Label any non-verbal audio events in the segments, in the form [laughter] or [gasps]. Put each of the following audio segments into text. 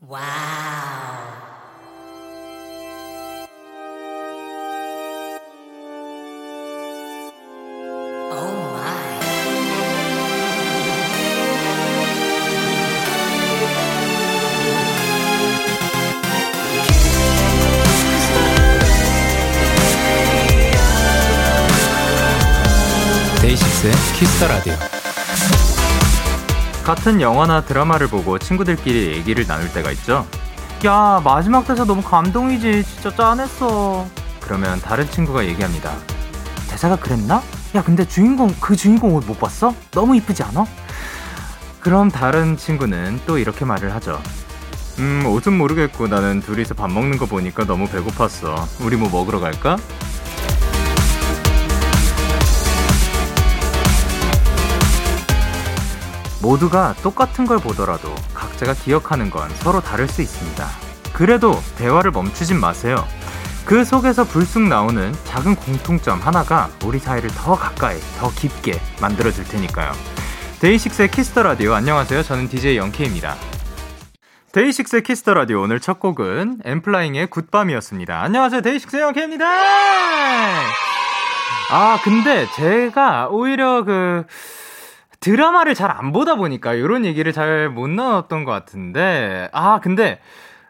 와우. 데이식스의 키스터 라디오. 같은 영화나 드라마를 보고 친구들끼리 얘기를 나눌 때가 있죠. 야, 마지막 대사 너무 감동이지. 진짜 짠했어. 그러면 다른 친구가 얘기합니다. 대사가 그랬나? 야, 근데 주인공, 그 주인공 옷 못 봤어? 너무 이쁘지 않아? 그럼 다른 친구는 또 이렇게 말을 하죠. 음, 옷은 모르겠고 나는 둘이서 밥 먹는 거 보니까 너무 배고팠어. 우리 뭐 먹으러 갈까? 모두가 똑같은 걸 보더라도 각자가 기억하는 건 서로 다를 수 있습니다. 그래도 대화를 멈추진 마세요. 그 속에서 불쑥 나오는 작은 공통점 하나가 우리 사이를 더 가까이, 더 깊게 만들어줄 테니까요. 데이식스의 Kiss the Radio 안녕하세요. 저는 DJ 영케이입니다. 데이식스의 Kiss the Radio 오늘 첫 곡은 엔플라잉의 굿밤이었습니다. 안녕하세요. 데이식스의 영케이입니다. 아, 근데 제가 오히려 그 드라마를 잘 안 보다 보니까 이런 얘기를 잘 못 나눴던 것 같은데 아 근데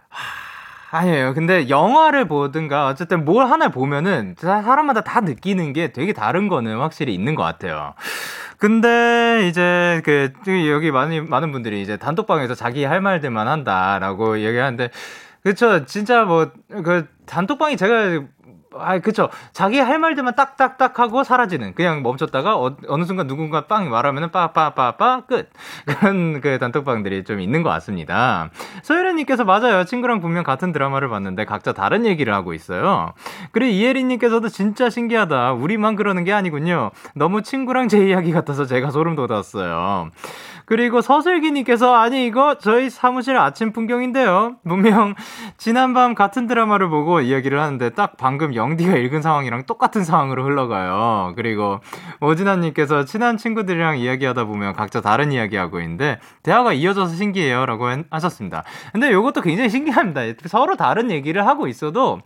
하, 아니에요. 근데 영화를 보든가 어쨌든 뭘 하나 보면은 사람마다 다 느끼는 게 되게 다른 거는 확실히 있는 것 같아요. 근데 이제 그 여기 많이 많은 분들이 이제 단톡방에서 자기 할 말들만 한다라고 얘기하는데 그쵸 진짜 뭐 그 단톡방이 제가 아, 그쵸. 자기 할 말들만 딱딱딱 하고 사라지는. 그냥 멈췄다가 어, 느 순간 누군가 빵 말하면은 빠빠빠빠 끝. 그런 [laughs] 그 단톡방들이 좀 있는 것 같습니다. 소혜련님께서 맞아요. 친구랑 분명 같은 드라마를 봤는데 각자 다른 얘기를 하고 있어요. 그리고 이혜린님께서도 진짜 신기하다. 우리만 그러는 게 아니군요. 너무 친구랑 제 이야기 같아서 제가 소름 돋았어요. 그리고 서슬기님께서 아니 이거 저희 사무실 아침 풍경인데요. 분명 지난밤 같은 드라마를 보고 이야기를 하는데 딱 방금 영디가 읽은 상황이랑 똑같은 상황으로 흘러가요. 그리고 오진아님께서 친한 친구들이랑 이야기하다 보면 각자 다른 이야기하고 있는데 대화가 이어져서 신기해요라고 하셨습니다. 근데 이것도 굉장히 신기합니다. 서로 다른 얘기를 하고 있어도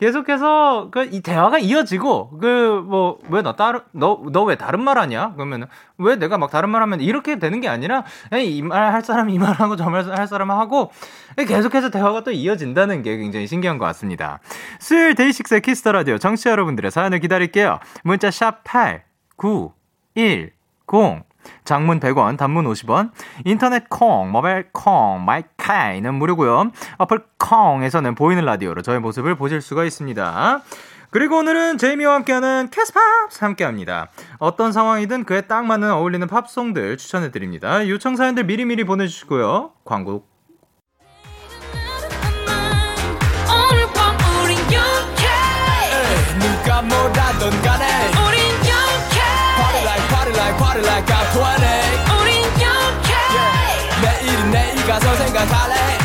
계속해서 그 이 대화가 이어지고 그 뭐 왜너 다른 너너 왜 다른 말 하냐? 그러면 왜 내가 막 다른 말 하면 이렇게 되는 게 아니 라 이 말 할 사람 이 말하고 저 말 할 사람 하고 계속해서 대화가 또 이어진다는 게 굉장히 신기한 것 같습니다. 수요일 데이식스의 Kiss the Radio 청취자 여러분들의 사연을 기다릴게요. 문자 샵 #8 9 1 0 장문 100원, 단문 50원, 인터넷 콩, 모바일 콩, 마이케이는 무료고요. 어플 콩에서는 보이는 라디오로 저의 모습을 보실 수가 있습니다. 그리고 오늘은 제이미와 함께하는 캐스팝스 함께합니다. 어떤 상황이든 그에 딱 맞는 어울리는 팝송들 추천해드립니다. 요청 사연들 미리미리 보내주시고요. 광고 누가 뭐라던 간에 우린 영케 Party like party like party like I'm 20 우린 영케 yeah. 내일은 내일 가서 생각할래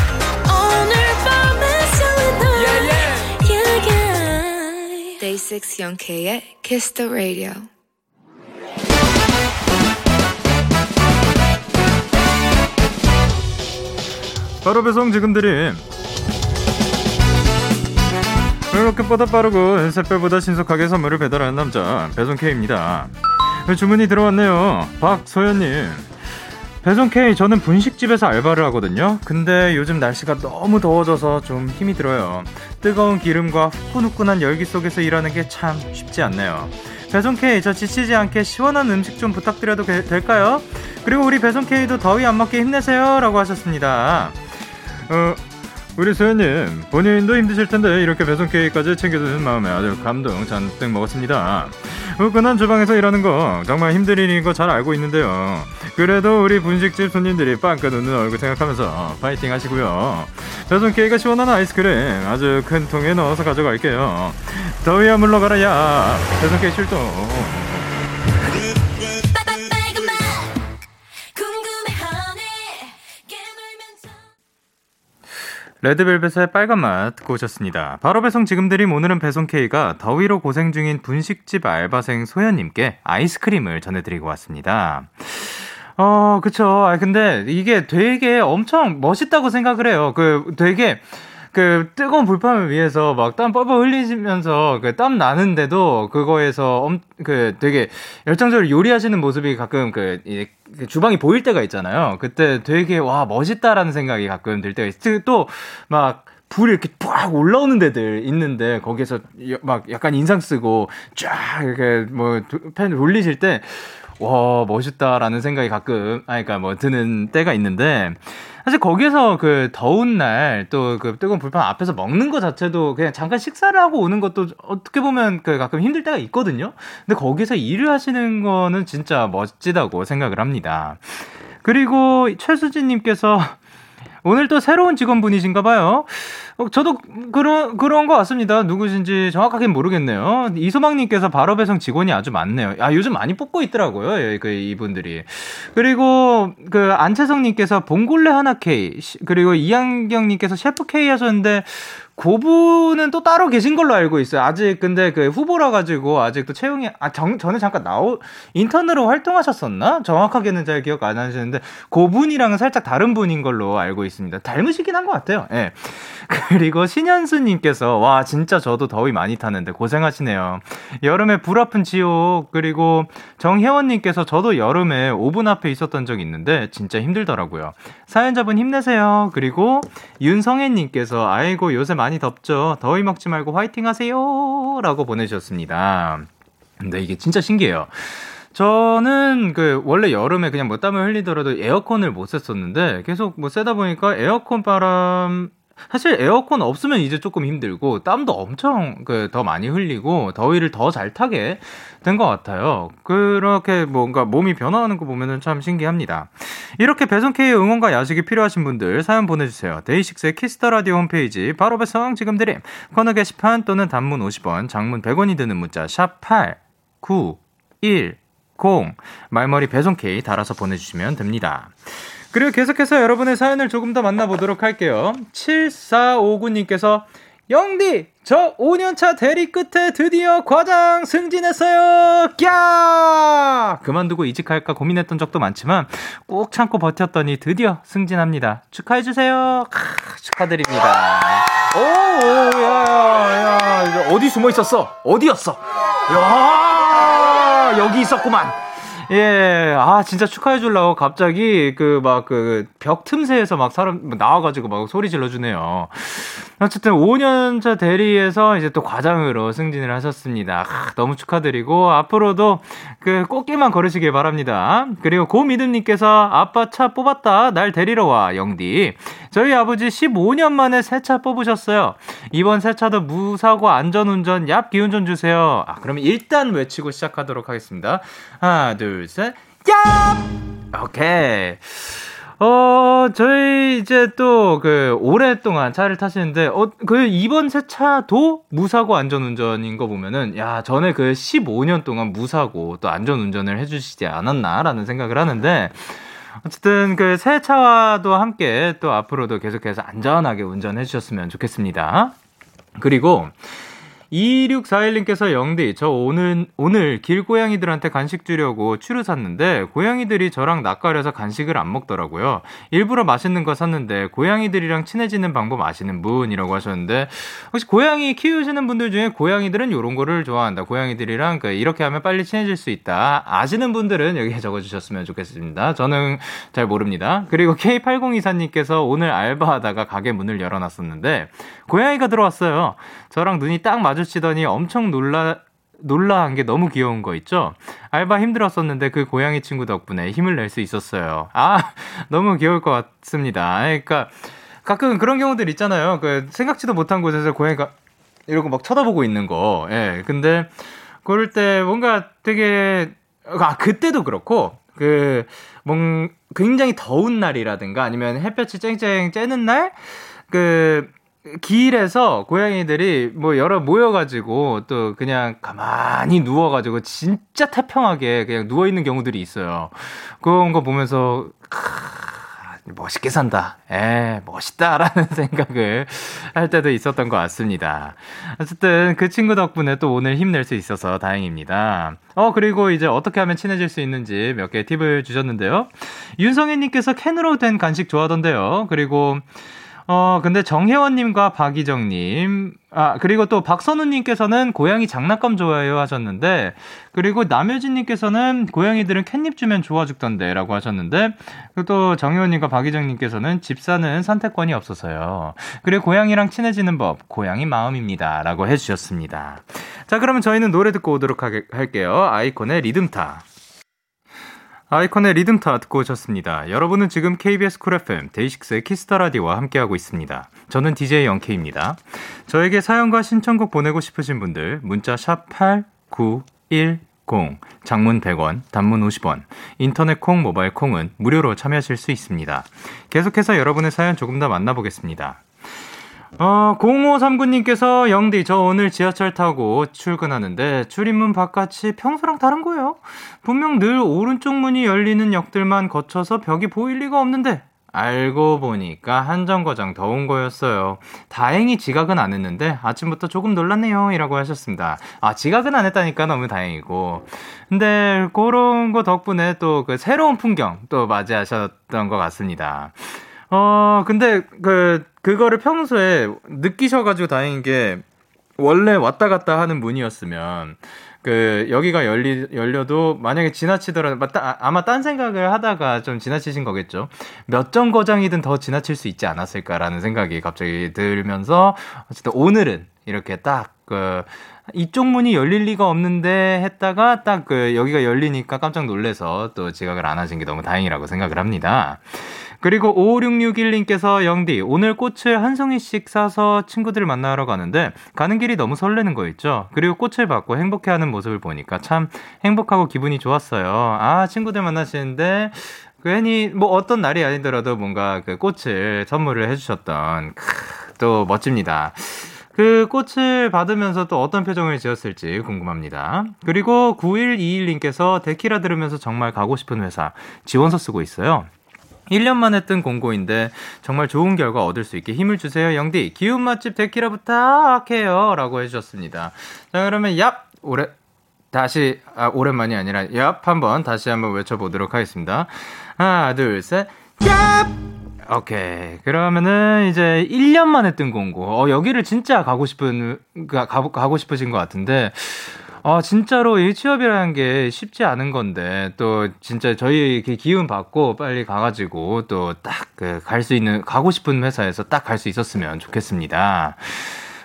J6 영케이의 Kiss the Radio. 바로 배송 지금 드림. 로켓보다 빠르고 새별보다 신속하게 선물을 배달하는 남자 배송 K입니다. 주문이 들어왔네요. 박소연님. 배송 K 저는 분식집에서 알바를 하거든요. 근데 요즘 날씨가 너무 더워져서 좀 힘이 들어요. 뜨거운 기름과 후끈후끈한 열기 속에서 일하는 게 참 쉽지 않네요. 배송 K 저 지치지 않게 시원한 음식 좀 부탁드려도 될까요? 그리고 우리 배송 K도 더위 안 맞게 힘내세요라고 하셨습니다. 어, 우리 소연님 본인도 힘드실 텐데 이렇게 배송 케이크까지 챙겨주는 마음에 아주 감동 잔뜩 먹었습니다. 후끈한 주방에서 일하는 거 정말 힘든 일인 거 잘 알고 있는데요. 그래도 우리 분식집 손님들이 빵긋 웃는 얼굴 생각하면서 파이팅 하시고요. 배송 케이크가 시원한 아이스크림 아주 큰 통에 넣어서 가져갈게요. 더위야 물러가라 야 배송 케이크 출동. 레드벨벳의 빨간 맛 듣고 오셨습니다. 바로 배송 지금 드림 오늘은 배송 K가 더위로 고생 중인 분식집 알바생 소연님께 아이스크림을 전해드리고 왔습니다. 어, 그쵸. 아, 근데 이게 되게 엄청 멋있다고 생각을 해요. 그 되게 그 뜨거운 불판을 위해서 막 땀 뻘뻘 흘리시면서 그 땀 나는데도 그거에서 엄, 그 되게 열정적으로 요리하시는 모습이 가끔 그, 이, 그 주방이 보일 때가 있잖아요. 그때 되게 와 멋있다라는 생각이 가끔 들 때가 있어요. 또막 불이 이렇게 팍 올라오는 데들 있는데 거기에서 막 약간 인상 쓰고 쫙 이렇게 뭐팬 돌리실 때 와, 멋있다라는 생각이 가끔, 아, 그니까 뭐 드는 때가 있는데, 사실 거기에서 그 더운 날 또 그 뜨거운 불판 앞에서 먹는 것 자체도 그냥 잠깐 식사를 하고 오는 것도 어떻게 보면 그 가끔 힘들 때가 있거든요. 근데 거기서 일을 하시는 거는 진짜 멋지다고 생각을 합니다. 그리고 최수진님께서 오늘 또 새로운 직원분이신가 봐요. 어, 저도 그런, 그런 것 같습니다. 누구신지 정확하게 모르겠네요. 이소망님께서 바로 배송 직원이 아주 많네요. 아, 요즘 많이 뽑고 있더라고요. 예, 그, 이분들이. 그리고, 그, 안채성님께서 봉골레 하나 K, 그리고 이한경님께서 셰프 K 하셨는데, 그분은 또 따로 계신 걸로 알고 있어요. 아직 근데 그 후보라 가지고 아직도 채용이 아 정, 전에 잠깐 나오 인턴으로 활동하셨었나? 정확하게는 잘 기억 안 하시는데 그분이랑은 살짝 다른 분인 걸로 알고 있습니다. 닮으시긴 한 것 같아요. 예. 네. 그리고 신현수님께서 와 진짜 저도 더위 많이 타는데 고생하시네요. 여름에 불 아픈 지옥 그리고 정혜원님께서 저도 여름에 오븐 앞에 있었던 적이 있는데 진짜 힘들더라고요. 사연자분 힘내세요. 그리고 윤성혜님께서 아이고 요새 많이 덥죠. 더위 먹지 말고 화이팅 하세요. 라고 보내주셨습니다. 근데 이게 진짜 신기해요. 저는 그 원래 여름에 그냥 뭐 땀을 흘리더라도 에어컨을 못 썼었는데 계속 뭐 쐬다 보니까 에어컨 바람 사실 에어컨 없으면 이제 조금 힘들고 땀도 엄청 그 더 많이 흘리고 더위를 더 잘 타게 된 것 같아요. 그렇게 뭔가 몸이 변화하는 거 보면은 참 신기합니다. 이렇게 배송 K 응원과 야식이 필요하신 분들 사연 보내주세요. 데이식스의 Kiss the Radio 홈페이지 바로 배송 지금 드림 코너 게시판 또는 단문 50원, 장문 100원이 드는 문자 샵 #8 9 1 0 말머리 배송 K 달아서 보내주시면 됩니다. 그리고 계속해서 여러분의 사연을 조금 더 만나보도록 할게요. 7459님께서 영디, 저 5년차 대리 끝에 드디어 과장 승진했어요! 꺄! 그만두고 이직할까 고민했던 적도 많지만 꼭 참고 버텼더니 드디어 승진합니다. 축하해주세요. 크, 축하드립니다. 오, 오, 야, 야, 야, 어디 숨어 있었어? 어디였어? 야, 여기 있었구만. 예, 아, 진짜 축하해주려고 갑자기 그 막 그 벽 틈새에서 막 사람 나와가지고 막 소리 질러주네요. 어쨌든 5년차 대리에서 이제 또 과장으로 승진을 하셨습니다. 아, 너무 축하드리고 앞으로도 그 꽃길만 걸으시길 바랍니다. 그리고 고미듬님께서 아빠 차 뽑았다. 날 데리러 와, 영디. 저희 아버지 15년 만에 새 차 뽑으셨어요. 이번 새 차도 무사고 안전운전, 얍 기운전 주세요. 아, 그러면 일단 외치고 시작하도록 하겠습니다. 하나, 둘, 셋, 얍! 오케이. 어, 저희 이제 또 그 오랫동안 차를 타시는데 어 그 이번 새 차도 무사고 안전운전인 거 보면은 야, 전에 그 15년 동안 무사고 또 안전운전을 해 주시지 않았나라는 생각을 하는데 어쨌든 그 새 차와도 함께 또 앞으로도 계속해서 안전하게 운전해 주셨으면 좋겠습니다. 그리고 2641님께서 영디, 저 오늘, 오늘 길고양이들한테 간식 주려고 추루 샀는데, 고양이들이 저랑 낯가려서 간식을 안 먹더라고요. 일부러 맛있는 거 샀는데, 고양이들이랑 친해지는 방법 아시는 분이라고 하셨는데, 혹시 고양이 키우시는 분들 중에 고양이들은 이런 거를 좋아한다. 고양이들이랑 그 이렇게 하면 빨리 친해질 수 있다. 아시는 분들은 여기에 적어주셨으면 좋겠습니다. 저는 잘 모릅니다. 그리고 K8024님께서 오늘 알바하다가 가게 문을 열어놨었는데, 고양이가 들어왔어요. 저랑 눈이 딱 마주치더니 엄청 놀라, 놀라한 게 너무 귀여운 거 있죠? 알바 힘들었었는데 그 고양이 친구 덕분에 힘을 낼 수 있었어요. 아, [laughs] 너무 귀여울 것 같습니다. 그러니까 가끔 그런 경우들 있잖아요. 그 생각지도 못한 곳에서 고양이가 이러고 막 쳐다보고 있는 거. 예. 근데 그럴 때 뭔가 되게 아, 그때도 그렇고 그 뭔 굉장히 더운 날이라든가 아니면 햇볕이 쨍쨍 쬐는 날 그 길에서 고양이들이 뭐 여러 모여가지고 또 그냥 가만히 누워가지고 진짜 태평하게 그냥 누워있는 경우들이 있어요. 그런 거 보면서, 멋있게 산다. 에, 멋있다라는 [laughs] 생각을 할 때도 있었던 것 같습니다. 어쨌든 그 친구 덕분에 또 오늘 힘낼 수 있어서 다행입니다. 어, 그리고 이제 어떻게 하면 친해질 수 있는지 몇 개 팁을 주셨는데요. 윤성혜님께서 캔으로 된 간식 좋아하던데요. 그리고 어, 근데 정혜원님과 박희정님, 아, 그리고 또 박선우님께서는 고양이 장난감 좋아해요 하셨는데, 그리고 남효진님께서는 고양이들은 캣닙 주면 좋아 죽던데 라고 하셨는데, 그리고 또 정혜원님과 박희정님께서는 집사는 선택권이 없어서요. 그리고 고양이랑 친해지는 법, 고양이 마음입니다. 라고 해주셨습니다. 자, 그러면 저희는 노래 듣고 오도록 하, 할게요. 아이콘의 리듬타. 아이콘의 리듬타 듣고 오셨습니다. 여러분은 지금 KBS 쿨 FM 데이식스의 키스 더 라디오와 함께하고 있습니다. 저는 DJ 영케입니다. 저에게 사연과 신청곡 보내고 싶으신 분들 문자 샵 #8910 장문 100원, 단문 50원, 인터넷 콩, 모바일 콩은 무료로 참여하실 수 있습니다. 계속해서 여러분의 사연 조금 더 만나보겠습니다. 어, 0539님께서 영디, 저 오늘 지하철 타고 출근하는데 출입문 바깥이 평소랑 다른 거예요. 분명 늘 오른쪽 문이 열리는 역들만 거쳐서 벽이 보일 리가 없는데 알고 보니까 한정거장 더운 거였어요. 다행히 지각은 안 했는데 아침부터 조금 놀랐네요. 이라고 하셨습니다. 아, 지각은 안 했다니까 너무 다행이고. 근데 그런 거 덕분에 또 그 새로운 풍경 또 맞이하셨던 것 같습니다. 어, 근데 그, 그거를 평소에 느끼셔가지고 다행인 게, 원래 왔다 갔다 하는 문이었으면, 그, 여기가 열리, 열려도 만약에 지나치더라도, 아마 딴 생각을 하다가 좀 지나치신 거겠죠. 몇 정거장이든 더 지나칠 수 있지 않았을까라는 생각이 갑자기 들면서, 어쨌든 오늘은 이렇게 딱, 그, 이쪽 문이 열릴 리가 없는데 했다가 딱 그 여기가 열리니까 깜짝 놀래서 또 지각을 안 하신 게 너무 다행이라고 생각을 합니다. 그리고 5661님께서 영디, 오늘 꽃을 한 송이씩 사서 친구들을 만나러 가는데 가는 길이 너무 설레는 거 있죠? 그리고 꽃을 받고 행복해하는 모습을 보니까 참 행복하고 기분이 좋았어요. 아, 친구들 만나시는데 괜히 뭐 어떤 날이 아니더라도 뭔가 그 꽃을 선물을 해주셨던 크, 또 멋집니다. 그 꽃을 받으면서 또 어떤 표정을 지었을지 궁금합니다. 그리고 9121님께서 데키라 들으면서 정말 가고 싶은 회사 지원서 쓰고 있어요. 1년 만에 뜬 공고인데 정말 좋은 결과 얻을 수 있게 힘을 주세요. 영디, 기운 맛집 데키라 부탁해요. 라고 해주셨습니다. 자, 그러면 얍! 오래, 다시, 아, 오랜만이 아니라 얍! 한번 다시 한번 외쳐보도록 하겠습니다. 하나, 둘, 셋, 얍! 오케이. 그러면은 이제 1년 만에 뜬 공고. 어, 여기를 진짜 가고 싶은, 가, 가고 싶으신 것 같은데, 아, 진짜로 이 취업이라는 게 쉽지 않은 건데, 또 진짜 저희 이렇게 기운 받고 빨리 가가지고 또 딱 그 갈 수 있는, 가고 싶은 회사에서 딱 갈 수 있었으면 좋겠습니다.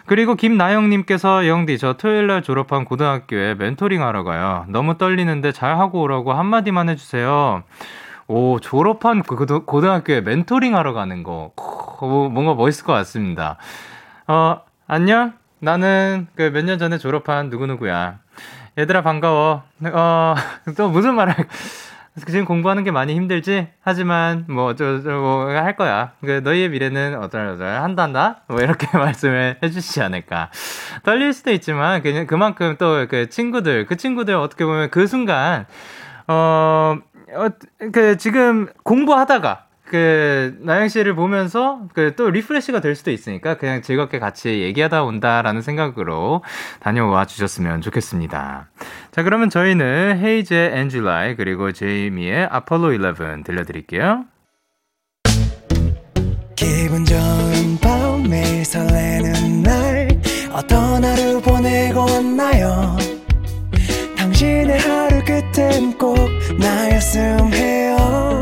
그리고 김나영님께서 영디 저 토요일 날 졸업한 고등학교에 멘토링 하러 가요. 너무 떨리는데 잘 하고 오라고 한마디만 해주세요. 오 졸업한 그 고등학교에 멘토링 하러 가는 거 오, 뭔가 멋있을 것 같습니다. 어 안녕 나는 그 몇 년 전에 졸업한 누구누구야. 얘들아 반가워. 어, 또 무슨 말을 [laughs] 지금 공부하는 게 많이 힘들지? 하지만 뭐저저뭐할 거야. 그 너희의 미래는 어떨어떨 한다 한다. 뭐 이렇게 [laughs] 말씀을 해주시지 않을까. 떨릴 수도 있지만 그냥 그만큼 또 그 친구들 그 친구들 어떻게 보면 그 순간 어. 어, 그, 지금 공부하다가, 그 나영 씨를 보면서 그 또 refresh가 될 수도 있으니까 그냥 즐겁게 같이 얘기하다 온다라는 생각으로 다녀와 주셨으면 좋겠습니다. 자, 그러면 저희는 헤이즈의 엔줄라이 그리고 제이미의 아폴로 11 들려드릴게요. 기분 좋은 밤 매일 설레는 날 어떤 하루 보내고 왔나요? 당신의 하루 끝엔 꼭 나였음 해요.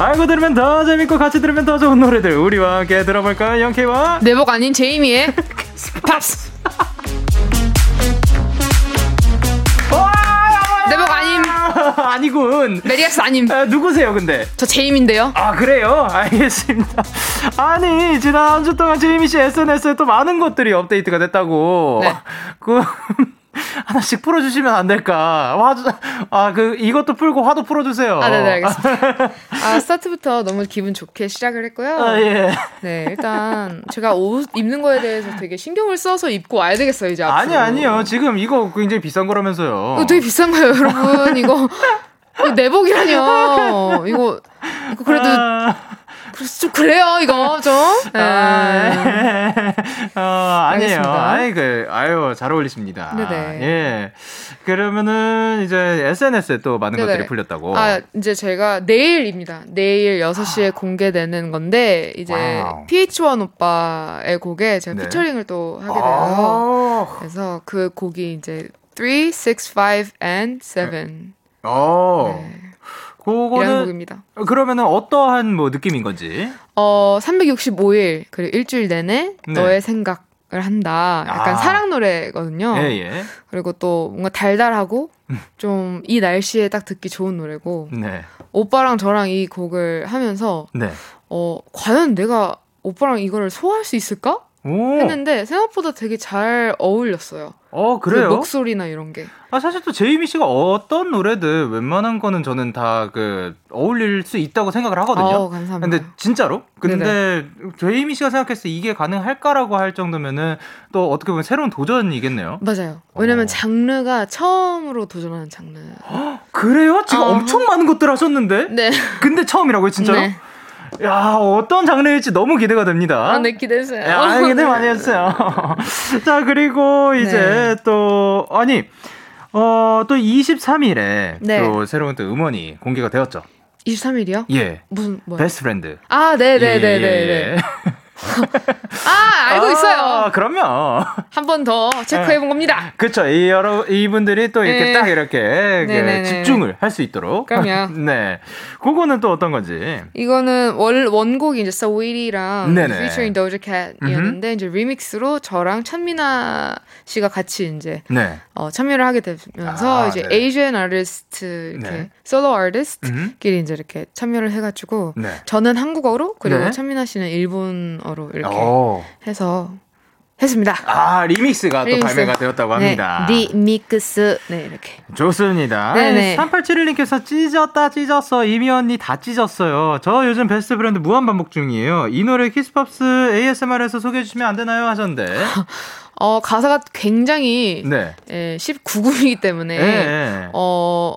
알고 들으면 더 재밌고 같이 들으면 더 좋은 노래들 우리와 함께 들어볼까요? 영케이와 내복 아닌 제이미의 팝스 내복 아닌 아니군. 메리야스 아님. 아, 누구세요, 근데? 저 제이민데요. 아, 그래요? [laughs] 알겠습니다. 아니, 지난 한 주 동안 제이미 씨 SNS에 또 많은 것들이 업데이트가 됐다고. 네. [laughs] 그, [laughs] 하나씩 풀어주시면 안 될까? 화도, 아, 그, 이것도 풀고 화도 풀어주세요. 아, 네네, 알겠습니다. [laughs] 아, 스타트부터 너무 기분 좋게 시작을 했고요. 아, 예. 네, 일단 제가 옷 입는 거에 대해서 되게 신경을 써서 입고 와야 되겠어요, 이제. 아니, 앞으로. 아니요. 지금 이거 굉장히 비싼 거라면서요. 이거 되게 비싼 거예요, 여러분. 이거, [laughs] 이거 내복이라뇨. 이거, 이거 그래도, 아, 그래서 좀 그래요, 이거 좀. [laughs] 네. 아, 어, 아니에요. 아이, 그, 아유, 잘 어울리십니다. 네네. 예. 그러면은, 이제, SNS에 또 많은 네네. 것들이 풀렸다고. 아, 이제 제가 내일입니다. 내일 6시에 공개되는 건데, 이제 와우. PH1 오빠의 곡에 제가 네. 피처링을 또 하게 돼요. 아, 그래서 그 곡이 이제 3, 6, 5 and 7. 어. 네. 그거는, 곡입니다. 그러면은 어떠한 뭐 느낌인 건지. 어, 365일, 그리고 일주일 내내 네. 너의 생각 을 한다. 약간 아. 사랑 노래거든요. 예, 예. 그리고 또 뭔가 달달하고 좀 이 날씨에 딱 듣기 좋은 노래고 네. 오빠랑 저랑 이 곡을 하면서 네. 어, 과연 내가 오빠랑 이거를 소화할 수 있을까? 오. 했는데 생각보다 되게 잘 어울렸어요. 어, 그 그래요? 목소리나 이런 게. 아, 사실 또 제이미 씨가 어떤 노래든 웬만한 거는 저는 다 그, 어울릴 수 있다고 생각을 하거든요. 어, 감사합니다. 근데 진짜로? 근데 제이미 씨가 생각했을 때 이게 가능할까라고 할 정도면은 또 어떻게 보면 새로운 도전이겠네요. 맞아요. 왜냐면 어. 장르가 처음으로 도전하는 장르. [gasps] 그래요? 지금 어허. 엄청 많은 것들 하셨는데? 네. 근데 처음이라고요, 진짜로? 네. 야, 어떤 장르일지 너무 기대가 됩니다. 아, 네, 기대했어요. 야, 기대 많이 했어요. [laughs] 자, 그리고 이제 네. 또, 아니, 어, 또 23일에 네. 또 새로운 또 음원이 공개가 되었죠. 23일이요? 예. 무슨, 뭐야? Best Friend. 아, 네네네네네. [laughs] 아, 알고 있어요. 아, 그럼요. 한 번 더 체크해 본 겁니다. 그쵸. 이 여러, 이분들이 또 이렇게 네. 딱 이렇게 그 네네네. 집중을 할 수 있도록. 그럼요. [laughs] 네. 그거는 또 어떤 건지. 이거는 원, 원곡이 이제 네네. featuring Doja Cat이었는데 이제 리믹스로 저랑 찬미나 씨가 같이 이제 네. 어, 참여를 하게 되면서 아, 이제 네. Asian artist 이렇게 네. 솔로 아티스트끼리 음. 이제 이렇게 참여를 해 가지고 네. 저는 한국어로 그리고 네. 찬미나 씨는 일본 어로 이렇게 오. 해서 했습니다. 아, 리믹스가 또 리믹스. 발매가 되었다고 합니다. 네, 리믹스 네 이렇게. 좋습니다. 네네. 3871님께서 찢었다 찢었어. 이미 언니 다 찢었어요. 저 요즘 Best Friend 무한 반복 중이에요. 이 노래 키스팝스 ASMR에서 소개해 주시면 안 되나요? 하셨는데. [laughs] 어 가사가 굉장히 네. 예, 19금이기 때문에 예, 예. 어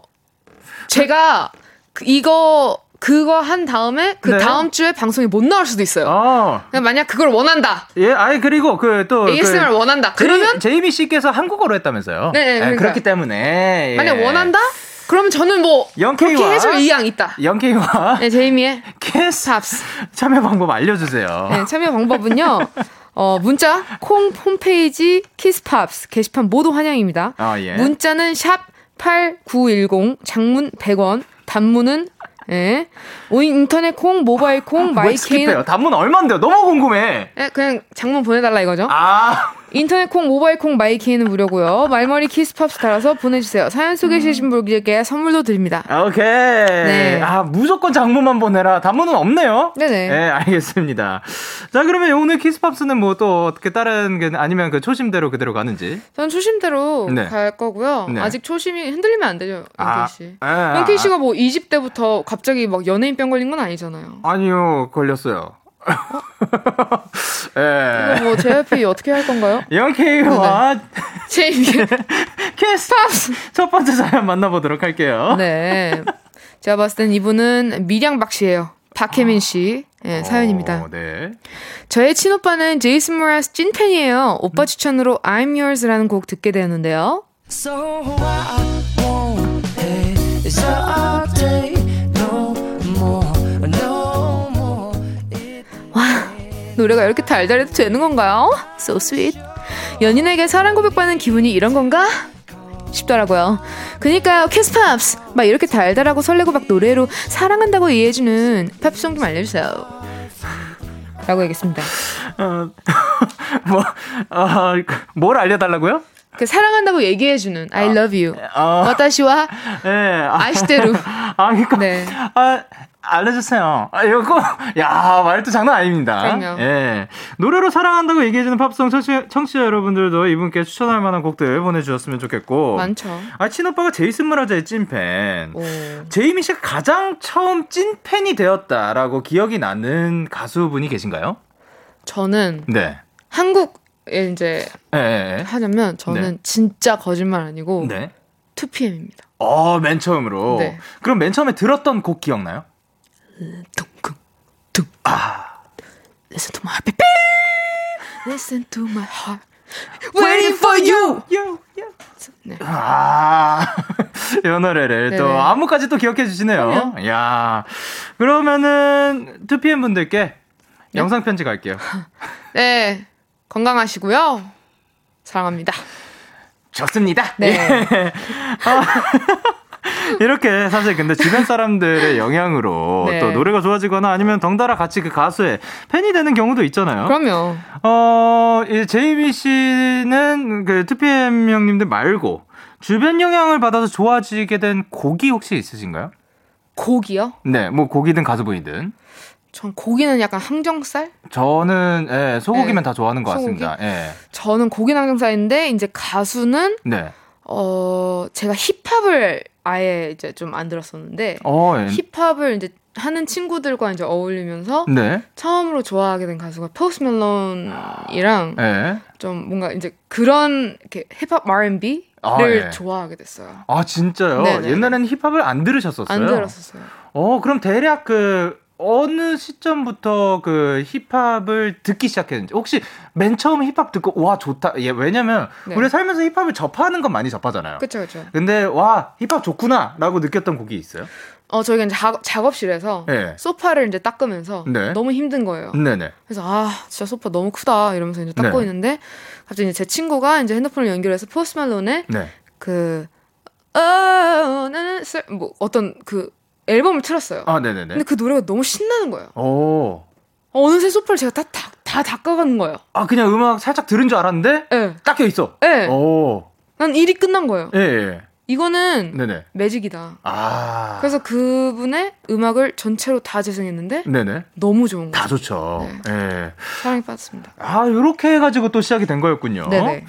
제가 그- 이거 그거 한 다음에 그 네. 다음 주에 방송이 못 나올 수도 있어요. 어. 그냥 만약 그걸 원한다. 예, 아니 그리고 그 또 ASMR 그 원한다. 제이- 그러면 제이미 씨께서 한국어로 했다면서요? 네, 네, 예, 그러니까요. 그렇기 때문에 예. 만약 원한다? 그러면 저는 뭐 그렇게 해줄 의향 있다. 영케이와 네, 제이미의 팝스. 참여 방법 알려주세요. 네, 참여 방법은요. 어, 문자 콩 홈페이지 키스팝스 게시판 모두 환영입니다. 아, 예. 문자는 샵 8910 장문 100원 단문은 예. 오- 인터넷 콩, 모바일 콩, 왜 마이케이는 스킵해요? 단문 얼마인데요? 너무 궁금해. 예, 그냥 장문 보내달라 이거죠. 아, 인터넷 콩, 모바일 콩, 마이케이는 무료고요. 말머리 키스팝스 달아서 보내주세요. 사연 소개해주신 분들께 선물도 드립니다. 오케이. 네. 아, 무조건 장문만 보내라. 단문은 없네요. 네네. 네, 알겠습니다. 자, 그러면 오늘 키스팝스는 뭐 또 어떻게 다른 게 아니면 그 초심대로 그대로 가는지. 전 초심대로 네. 갈 거고요. 네. 아직 초심이 흔들리면 안 되죠, 영케이 씨. 아, 영케이 씨가 뭐 2집 때부터 갑자기 막 연예인병 걸린 건 아니잖아요. 아니요, 걸렸어요. 예. 이거 뭐 JYP 어떻게 할 건가요? 영케이와 제이미. 키스팝스 첫 번째 사연 만나보도록 할게요. 네. 제가 봤을 땐 이분은 미량박 씨예요. 박혜민 씨. 네, 사연입니다. 어, 네. 저의 친오빠는 제이슨 므라즈 찐팬이에요. 오빠 추천으로 I'm Yours라는 곡 듣게 되었는데요. So 노래가 이렇게 달달해도 되는 건가요? So sweet. 연인에게 사랑 고백받는 기분이 이런 건가? 싶더라고요. 그니까요, 키스팝스! 막 이렇게 달달하고 설레고 막 노래로 사랑한다고 이해해주는 팝송 좀 알려주세요. 라고 얘기했습니다. 어, [laughs] 뭐, 어, 뭘 알려달라고요? 그 사랑한다고 얘기해 주는 I love you. 어, 와타시와 [laughs] 예. [laughs] 아, 아시대로. 아, 그니까. 네. 아, 알려주세요. 아, 이거, [laughs] 야, 말도 장난 아닙니다. 그럼요. 예. 노래로 사랑한다고 얘기해주는 팝송 청취, 청취자 여러분들도 이분께 추천할 만한 곡들 보내주셨으면 좋겠고. 많죠. 아, 친오빠가 제이슨 무라자의 찐팬. 오. 제이미 씨가 가장 처음 찐팬이 되었다라고 기억이 나는 가수분이 계신가요? 저는 네. 한국 에 이제 예, 예, 예. 하자면 저는 진짜 거짓말 아니고 네. 2PM입니다. 어, 맨 처음으로. 네. 그럼 맨 처음에 들었던 곡 기억나요? 둥쿵 둥. 아. Listen to my baby. Listen to my heart. Waiting for you. You, you. 네. 아, [laughs] 이 노래를 또 네네. 안무까지 또 기억해 주시네요. 그럼요. 야 그러면은 2PM 분들께 영상 편지 갈게요. 네. 건강하시고요. 사랑합니다. 좋습니다. 네. 예. 아, [laughs] [laughs] 이렇게 사실 근데 주변 사람들의 영향으로 네. 또 노래가 좋아지거나 아니면 덩달아 같이 그 가수의 팬이 되는 경우도 있잖아요. 그럼요. 어, 이 제이미 씨는 그 2PM 형님들 말고 주변 영향을 받아서 좋아지게 된 곡이 혹시 있으신가요? 곡이요? 네, 뭐 곡이든 가수분이든. 전 고기는 약간 항정살? 저는 예, 소고기면 네. 다 좋아하는 것 같습니다. 예. 저는 고기는 항정살인데 이제 가수는 네. 어 제가 힙합을 아예 이제 좀 안 들었었는데 어, 예. 힙합을 이제 하는 친구들과 이제 어울리면서 네. 처음으로 좋아하게 된 가수가 포스트 멜론이랑 예. 좀 뭔가 이제 그런 이렇게 힙합 R&B를 아, 예. 좋아하게 됐어요. 아, 진짜요? 네네. 옛날에는 힙합을 안 들으셨었어요? 안 들었었어요. 어, 그럼 대략 그 어느 시점부터 그 힙합을 듣기 시작했는지 혹시 맨 처음 힙합 듣고 와 좋다. 예, 왜냐면 네. 우리 살면서 힙합을 접하는 건 많이 접하잖아요. 그쵸 그쵸. 근데 와 힙합 좋구나라고 느꼈던 곡이 있어요? 어 저희가 이제 작, 작업 실에서 네. 소파를 이제 닦으면서 네. 너무 힘든 거예요. 네네. 그래서 아 진짜 소파 너무 크다 이러면서 이제 닦고 네. 있는데 갑자기 이제 제 친구가 이제 핸드폰을 연결해서 포스트 멜론의 네. 그 어, 나는 쓸- 뭐 어떤 그 앨범을 틀었어요. 아 네네네. 근데 그 노래가 너무 신나는 거예요. 오. 어느새 소파를 제가 다, 다, 다 닦아가는 거예요. 아 그냥 음악 살짝 들은 줄 알았는데 예. 닦여 있어. 예. 오. 난 일이 끝난 거예요. 예. 예. 이거는 네네. 매직이다. 아. 그래서 그분의 음악을 전체로 다 재생했는데 네네. 너무 좋은 다 거예요. 좋죠. 네. 예. 사랑에 빠졌습니다. 아 요렇게 해 가지고 또 시작이 된 거였군요. 네네.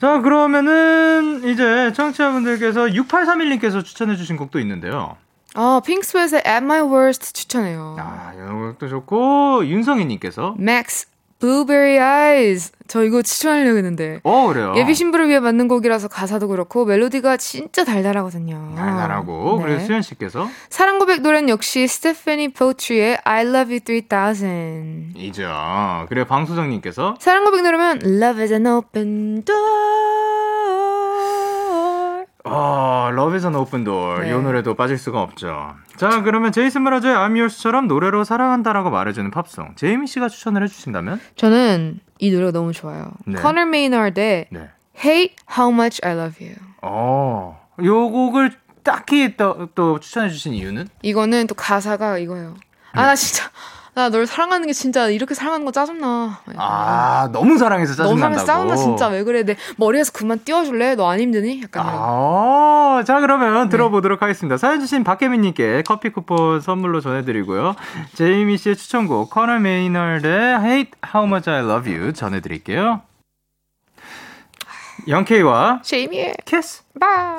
자 그러면은 이제 청취자분들께서 6831님께서 추천해 주신 곡도 있는데요. 아, 핑스웨트의 At My Worst 추천해요. 아, 이 곡도 좋고 윤성희님께서 Max Blueberry Eyes. 저 이거 추천하려고 했는데. 어 그래요. 예비 신부를 위해 만든 곡이라서 가사도 그렇고 멜로디가 진짜 달달하거든요. 달달하고 네. 그리고 수현 씨께서 사랑 고백 노래는 역시 스테파니 포트리의 I Love You 3000. 이죠. 그리고 방수정님께서 사랑 고백 노래면 Love is an open door. 어, Love is an open door. 네. 이 노래도 빠질 수가 없죠. 자, 그러면 제이슨 브라저의 I'm Yours처럼 노래로 사랑한다라고 말해주는 팝송. 제이미 씨가 추천을 해주신다면? 저는 이 노래가 너무 좋아요. 네. Conor Maynard의 네. Hate How Much I Love You. 어, 요 곡을 딱히 또, 또 추천해주신 이유는? 이거는 또 가사가 이거예요. 아, 네. 나 진짜, 나 널 사랑하는 게 진짜 이렇게 사랑하는 거 짜증나. 아, 너무 사랑해서 너무 짜증난다고. 사랑해서 짜증나, 진짜. 왜 그래? 내 머리에서 그만 띄워줄래? 너 안 힘드니? 약간. 아, 자, 네. 그러면 들어보도록 하겠습니다. 사연 주신 박혜민님께 커피 쿠폰 선물로 전해드리고요. 제이미 씨의 추천곡, 코너 메이너드의 Hate How Much I Love You 전해드릴게요. 영케이와 제이미의 키스. 바.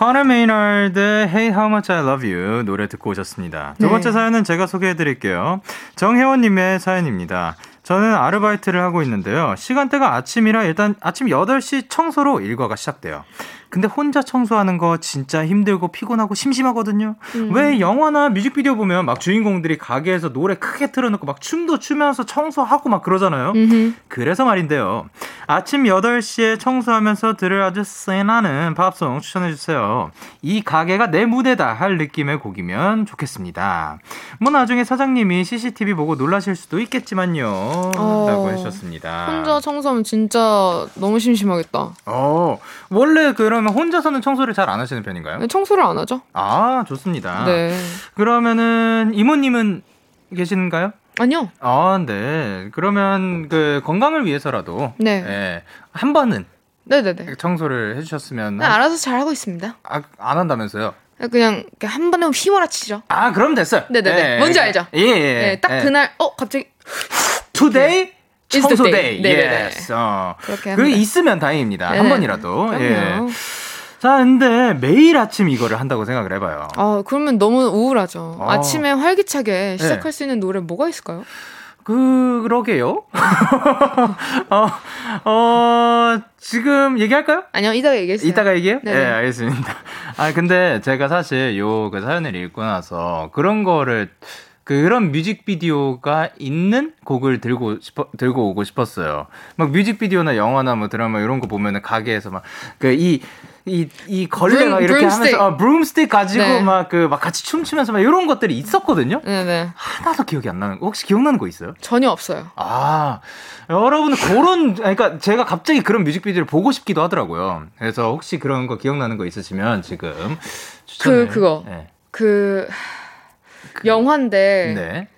커널 메이널의 Hey How Much I Love You 노래 듣고 오셨습니다. 두 네. 번째 사연은 제가 소개해 드릴게요. 정혜원님의 사연입니다. 저는 아르바이트를 하고 있는데요. 시간대가 아침이라 일단 아침 8시 청소로 일과가 시작돼요. 근데 혼자 청소하는 거 진짜 힘들고 피곤하고 심심하거든요. 음. 왜 영화나 뮤직비디오 보면 막 주인공들이 가게에서 노래 크게 틀어놓고 막 춤도 추면서 청소하고 막 그러잖아요. 음흠. 그래서 말인데요. 아침 8시에 청소하면서 들을 아주 세나는 팝송 추천해주세요. 이 가게가 내 무대다 할 느낌의 곡이면 좋겠습니다. 뭐 나중에 사장님이 CCTV 보고 놀라실 수도 있겠지만요. 어, 라고 해주셨습니다. 혼자 청소하면 진짜 너무 심심하겠다. 어, 원래 그 러면 혼자서는 청소를 잘 안 하시는 편인가요? 청소를 안 하죠? 아, 좋습니다. 네. 그러면은 이모님은 계신가요? 아니요. 아, 네. 그러면 그 건강을 위해서라도 네. 예, 한 번은 네네네. 청소를 해주셨으면 네, 알아서 잘 하고 있습니다. 아, 안 한다면서요? 그냥 이렇게 한 번에 휘몰아치죠. 아 그럼 됐어요. 네네네. 뭔지 알죠? 예, 예. 네, 딱 예. 그날 어 갑자기 today 청소 day. day. 네네네. Yes. 어. 그렇게 합니다. 있으면 다행입니다. 한 네네. 번이라도. 예. 그럼요. 자, 근데 매일 아침 이거를 한다고 생각을 해봐요. 아 그러면 너무 우울하죠. 어. 아침에 활기차게 시작할 네. 수 있는 노래 뭐가 있을까요? 그러게요. [laughs] 어, 어, 지금 얘기할까요? 아니요 이따가 얘기했어요. 이따가 얘기해요? 네네. 네, 알겠습니다. 아, 근데 제가 사실 요 그 사연을 읽고 나서 그런 거를 그런 뮤직비디오가 있는 곡을 들고 싶어 들고 오고 싶었어요. 막 뮤직비디오나 영화나 뭐 드라마 이런 거 보면은 가게에서 막 그 이 이, 이 걸레 막 브룸- 이렇게 브룸스틱. 하면서, 어, 브룸스틱 가지고 네. 막 그, 막 같이 춤추면서 막 이런 것들이 있었거든요? 네네 하나도 기억이 안 나는 거. 혹시 기억나는 거 있어요? 전혀 없어요. 아, 여러분 그런 그러니까 제가 갑자기 그런 뮤직비디오를 보고 싶기도 하더라고요. 그래서 혹시 그런 거 기억나는 거 있으시면 지금 추천을, 그, 그거. 네. 그 영화인데 네.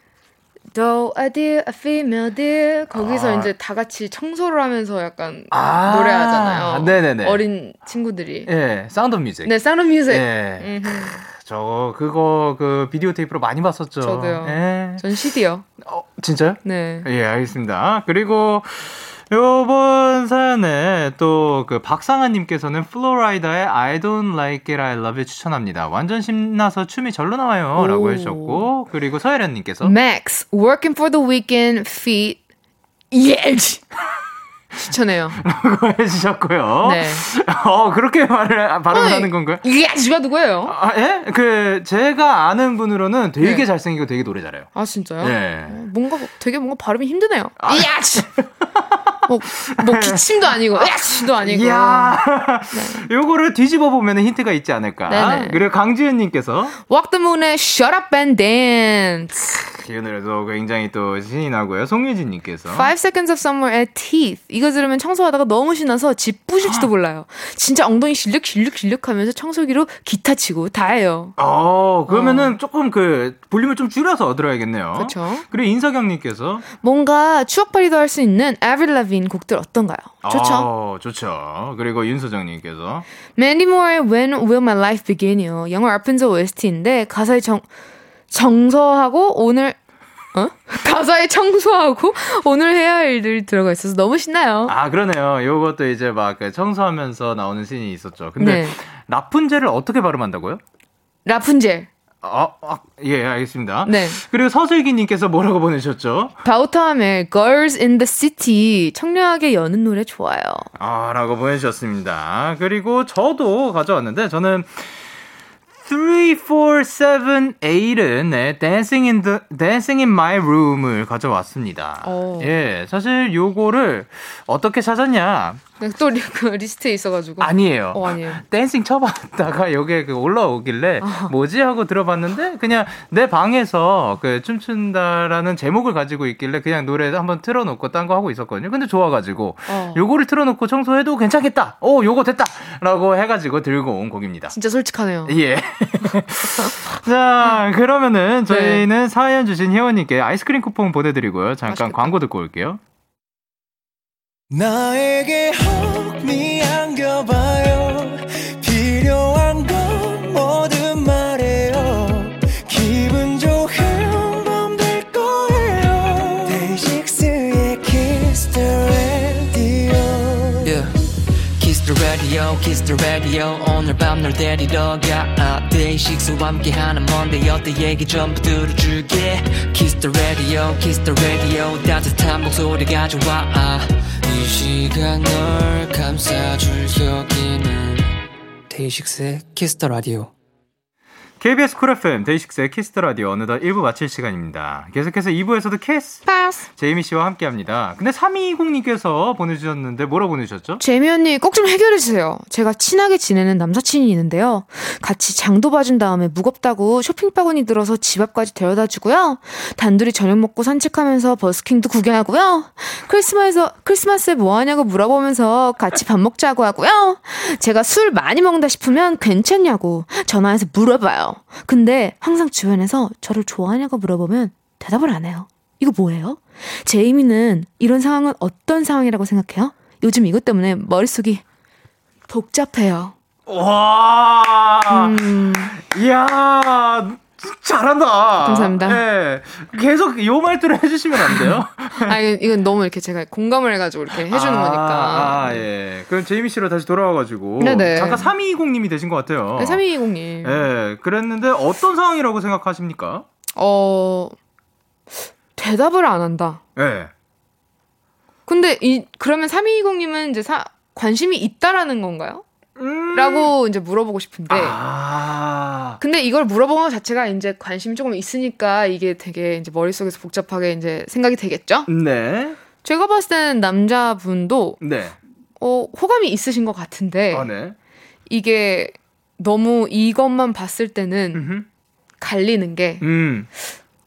Though I dear, a female dear 거기서 아. 이제 다 같이 청소를 하면서 약간 아, 노래하잖아요. 네네네. 어린 친구들이. 예, Sound of Music. 네, Sound of Music. 예. 저 그거 그 비디오 테이프로 많이 봤었죠. 저도요. 예. 전 CD요. 어, 진짜요? 네. 예, 알겠습니다. 그리고 요번 사연에 또 그 박상아님께서는 플로라이다의 I don't like it, I love it 추천합니다. 완전 신나서 춤이 절로 나와요. 라고 오. 해주셨고. 그리고 서혜련님께서 Max, working for the weekend, feat. Yeah. 추천해요. 라고 [laughs] 해주셨고요. 네. 어, 그렇게 말을, 발음을 어이, 하는 건가요? Yes가 누구예요? 아, 예? 그, 제가 아는 분으로는 되게 네. 잘생기고 되게 노래 잘해요. 아 진짜요? 네. 어, 뭔가 되게 뭔가 발음이 힘드네요. 아. 야치. [laughs] 뭐, 뭐 기침도 아니고 야치도 아니고. 이야. 요거를 뒤집어 보면 힌트가 있지 않을까. 네네. 그리고 강지은 님께서 Walk the Moon의 Shut Up and Dance. 이 노래도 굉장히 또 신이 나고요. 송유진 님께서. Five Seconds of Summer의 Teeth. 이거 들으면 청소하다가 너무 신나서 집 부실지도 몰라요. 진짜 엉덩이 실룩 실룩 실룩 하면서 청소기로 기타 치고 다 해요. 어, 그러면은 조금 그 볼륨을 좀 줄여서 들어야겠네요. 그쵸. 그리고 인석영 님께서 뭔가 추억팔이도 할 수 있는 Avril Lavigne 곡들 어떤가요? 좋죠. 어, 좋죠. 그리고 윤소정님께서 Mandy Moore의 When Will My Life Begin이요. 영화 라푼젤 OST인데 가사에 정 정서하고 오늘 어? [laughs] 가사에 청소하고 오늘 해야 할 일들이 들어가 있어서 너무 신나요. 아 그러네요. 요것도 이제 막그 청소하면서 나오는 씬이 있었죠. 근데 네. 라푼젤을 어떻게 발음한다고요? 라푼젤. 아, 아, 예, 알겠습니다. 네. 그리고 서슬기님께서 뭐라고 보내셨죠? 바우타함의 Girls in the City 청량하게 여는 노래 좋아요. 아, 라고 보내주셨습니다. 그리고 저도 가져왔는데, 저는 3478은 네, Dancing in the, Dancing in My Room을 가져왔습니다. 오. 예, 사실 요거를 어떻게 찾았냐? 네, 또 리, 그 리스트에 있어가지고. 아니에요. 어, 아니에요. Dancing 쳐봤다가 [laughs] 여기에 그 올라오길래 뭐지 하고 들어봤는데 그냥 내 방에서 그 춤춘다라는 제목을 가지고 있길래 그냥 노래 한번 틀어놓고 딴 거 하고 있었거든요. 근데 좋아가지고 어. 요거를 틀어놓고 청소해도 괜찮겠다. 오 요거 됐다라고 해가지고 들고 온 곡입니다. 진짜 솔직하네요. 예. [laughs] 자, 그러면은 저희는 사연 주신 회원님께 아이스크림 쿠폰 보내드리고요. 잠깐 맛있겠다. 광고 듣고 올게요. 나에게 혹미 안겨봐요 필요한 건 뭐든 말해요 기분 좋은 밤 될 거예요 데이식스의 the Radio Yeah. Kiss the radio, kiss the radio. 오늘 밤 널 데리러 가. 데이식스와 함께하는 Monday 어때 얘기 전부 들어줄게. The radio, kiss the radio. 따뜻한 목소리 가져와. 이 시간 널 감싸줄 여기는 데이식스의 Kiss the radio. KBS Cool FM 데이식스의 Kiss the Radio 어느덧 1부 마칠 시간입니다. 계속해서 2부에서도 Kiss Pops. 제이미 씨와 함께 합니다. 근데 3220님께서 보내주셨는데 뭐라고 보내주셨죠? 제이미 언니 꼭 좀 해결해 주세요. 제가 친하게 지내는 남사친이 있는데요. 같이 장도 봐준 다음에 무겁다고 쇼핑 바구니 들어서 집 앞까지 데려다 주고요. 단둘이 저녁 먹고 산책하면서 버스킹도 구경하고요. 크리스마스에 크리스마스에 뭐 하냐고 물어보면서 같이 밥 먹자고 하고요. 제가 술 많이 먹는다 싶으면 괜찮냐고 전화해서 물어봐요. 근데 항상 주변에서 저를 좋아하냐고 물어보면 대답을 안 해요. 이거 뭐예요? 제이미는 이런 상황은 어떤 상황이라고 생각해요? 요즘 이것 때문에 머릿속이 복잡해요. 와, 음, 이야, 잘한다. 감사합니다. 예. 계속 요 말투를 해주시면 안 돼요? [laughs] 아 이건, 이건 너무 이렇게 제가 공감을 해가지고 이렇게 해주는 아, 거니까. 아, 예. 그럼 제이미 씨로 다시 돌아와가지고. 네네. 잠깐 3220님이 되신 것 같아요. 네, 3220님. 예. 그랬는데 어떤 상황이라고 생각하십니까? 어, 대답을 안 한다. 예. 근데 이, 그러면 3220님은 이제 사, 관심이 있다라는 건가요? 음. 라고 이제 물어보고 싶은데. 아. 근데 이걸 물어보는 것 자체가 이제 관심이 조금 있으니까 이게 되게 이제 머릿속에서 복잡하게 이제 생각이 되겠죠? 네. 제가 봤을 때는 남자분도 네. 어, 호감이 있으신 것 같은데 아, 네. 이게 너무 이것만 봤을 때는 음흠. 갈리는 게 음.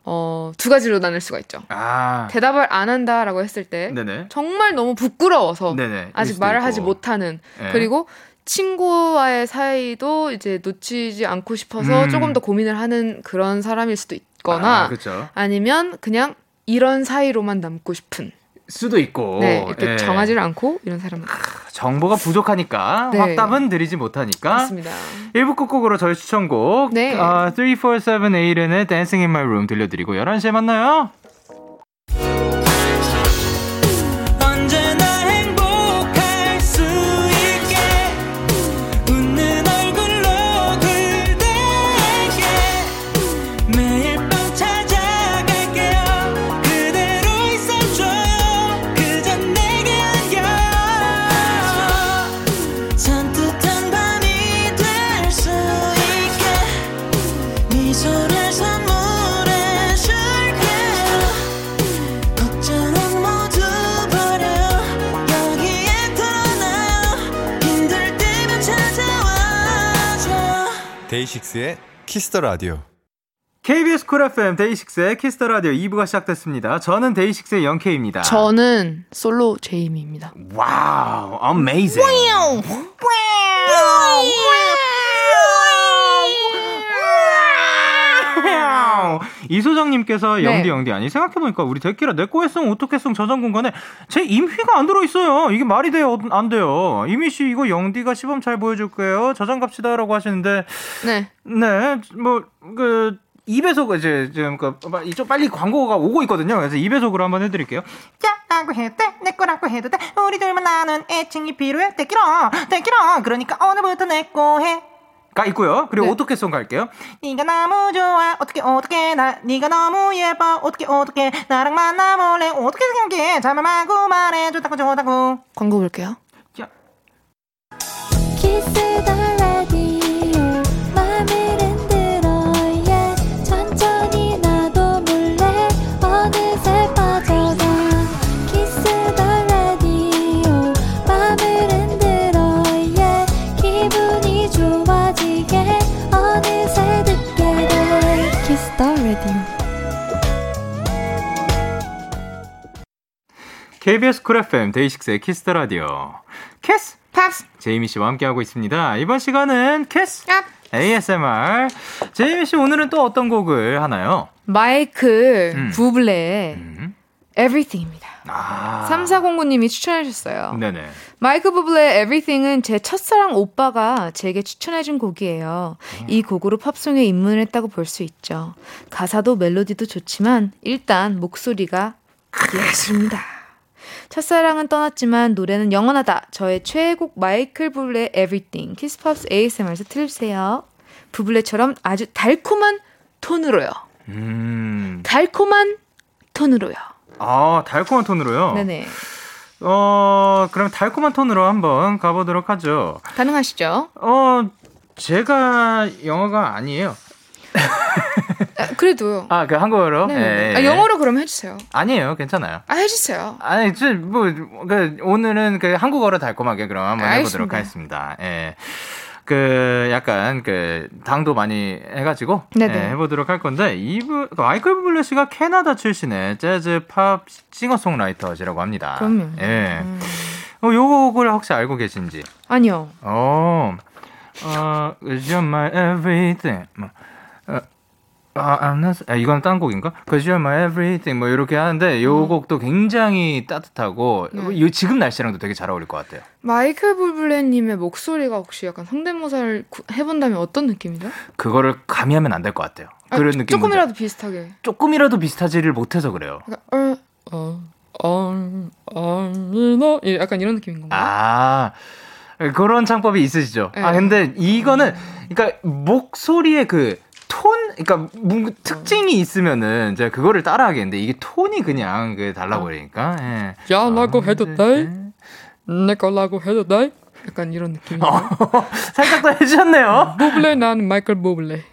어, 두 가지로 나눌 수가 있죠. 아. 대답을 안 한다라고 했을 때 네네. 정말 너무 부끄러워서 네네. 아직 말을 있고. 하지 못하는 예. 그리고 친구와의 사이도 이제 놓치지 않고 싶어서 음. 조금 더 고민을 하는 그런 사람일 수도 있거나 아. 아니면 그냥 이런 사이로만 남고 싶은 수도 있고. 네 이렇게 예. 정하지를 않고 이런 사람은 정보가 부족하니까 네. 확답은 드리지 못하니까. 맞습니다. 1부 끝곡으로 저희 추천곡 네. 아, 3478의 Dancing in My Room 들려드리고 11시에 만나요. 데이식스의 Kiss the Radio. KBS Cool FM 데이식스의 Kiss the Radio 2부가 시작됐습니다. 저는 데이식스의 영케이입니다. 저는 솔로 제이미입니다. Wow, amazing. 이소정님께서 네. 영디 영디 아니 생각해보니까 우리 데키라 내꺼 해 song 어떡해 song 저장 공간에 제이미가 안 들어있어요 이게 말이 돼요 안 돼요 제이미 씨 이거 영디가 시범 잘 보여줄게요 저장 갑시다라고 하시는데 네. 네, 뭐, 그, 2배속, 이제, 지금, 그, 이쪽 빨리 광고가 오고 있거든요. 그래서 2배속으로 한번 해드릴게요. 짜라고 해도 돼, 내 거라고 해도 돼. 우리들만 나는 애칭이 필요해. 떼끼라, 떼끼라. 그러니까 오늘부터 내 거 해. 가 있고요. 그리고 네. 오토캐송 갈게요. 네가 너무 좋아. 어떻게 어떻게 나 네가 너무 예뻐. 어떻게 어떻게 나랑 만나볼래. 어떻게 생각해. 잠을 말고 말해. 좋다고 좋다고. 광고 볼게요. 키스 더 KBS Cool FM 데이식스의 Kiss the Radio. Kiss! Pops! 제이미 씨와 함께하고 있습니다. 이번 시간은 Kiss! ASMR. 제이미 씨 오늘은 또 어떤 곡을 하나요? 마이클 음. 부블레의 음. Everything입니다. 아. 3409님이 추천해 주셨어요. 네네. 마이클 부블레의 Everything은 제 첫사랑 오빠가 제게 추천해준 곡이에요. 이 곡으로 팝송에 입문했다고 볼 수 있죠. 가사도 멜로디도 좋지만 일단 목소리가 예술입니다. 첫사랑은 떠났지만 노래는 영원하다. 저의 최애곡 마이클 부블레의 Everything 키스팝스 ASMR에서 틀으세요. 부블레처럼 아주 달콤한 톤으로요. 음. 달콤한 톤으로요. 아, 달콤한 톤으로요? 네네. 어, 그럼 달콤한 톤으로 한번 가보도록 하죠. 가능하시죠? 어, 제가 영어가 아니에요. [laughs] 아, 그래도요. 아, 그 한국어로? 네. 예, 예. 아, 영어로 그럼 해주세요. 아니에요, 괜찮아요. 아, 해주세요. 아니, 저, 뭐, 그, 오늘은 그 한국어로 달콤하게 그럼 한번 해보도록 알겠습니다. 하겠습니다. 예. 그, 약간, 그, 당도 많이 해가지고. 예, 해보도록 할 건데, 이분, 그 마이클 부블레 씨가 캐나다 출신의 재즈 팝 싱어송라이터시라고 합니다. 그럼요. 예. 음. 어, 요 곡을 혹시 알고 계신지? 아니요. 어, 어, you're my everything. 뭐, 어, 아, I'm not, 아, 이건 딴 곡인가? Cause you're my everything 뭐 이렇게 하는데 요 곡도 굉장히 따뜻하고 음. 네. 요 지금 날씨랑도 되게 잘 어울릴 것 같아요. 마이클 불블레님의 목소리가 혹시 약간 성대모사를 구- 해본다면 어떤 느낌이죠? 그거를 가미하면 안 될 것 같아요. 아, 그런 느낌 조금이라도 비슷하게. 조금이라도 비슷하지를 못해서 그래요. 약간 어, 어, 어, 어, 너 예, 약간 이런 느낌인 건가요? 아 그런 창법이 있으시죠. 아 네. 근데 이거는 그러니까 목소리의 그 톤, 그러니까 뭔가 특징이 있으면은 제가 그거를 따라하겠는데 이게 톤이 그냥 그 달라 보이니까. 예. 야, 라고 아, 해도 네, 돼? 네. 내 거라고 해도 돼? 약간 이런 느낌이에요. [laughs] 살짝 더 해주셨네요. 부블레 나는 마이클 부블레.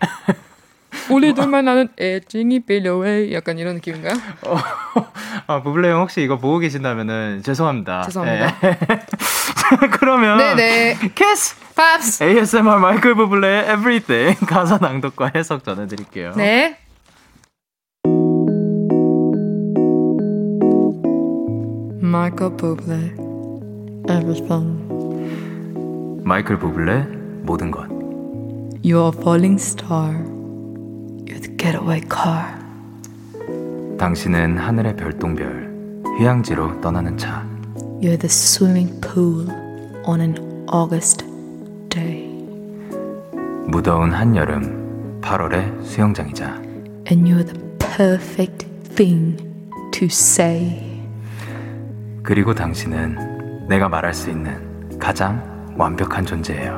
우리 둘만 아는 애칭이 필요해. 약간 이런 느낌인가요? [laughs] 아, 부블레 형 혹시 이거 보고 계신다면은 죄송합니다. 죄송합니다. 예. [laughs] 자, [laughs] 그러면 네네. Kiss Pops. ASMR 마이클 부블레의 Everything [laughs] 가사 낭독과 해석 전해드릴게요. 네. 마이클 부블레. Everything. 마이클 부블레 모든 것. You're a falling star. You're the getaway car. 당신은 하늘의 별똥별, 휴양지로 떠나는 차. You're the swimming pool on an August day. 무더운 한여름 8월의 수영장이자 And you're the perfect thing to say. 그리고 당신은 내가 말할 수 있는 가장 완벽한 존재예요.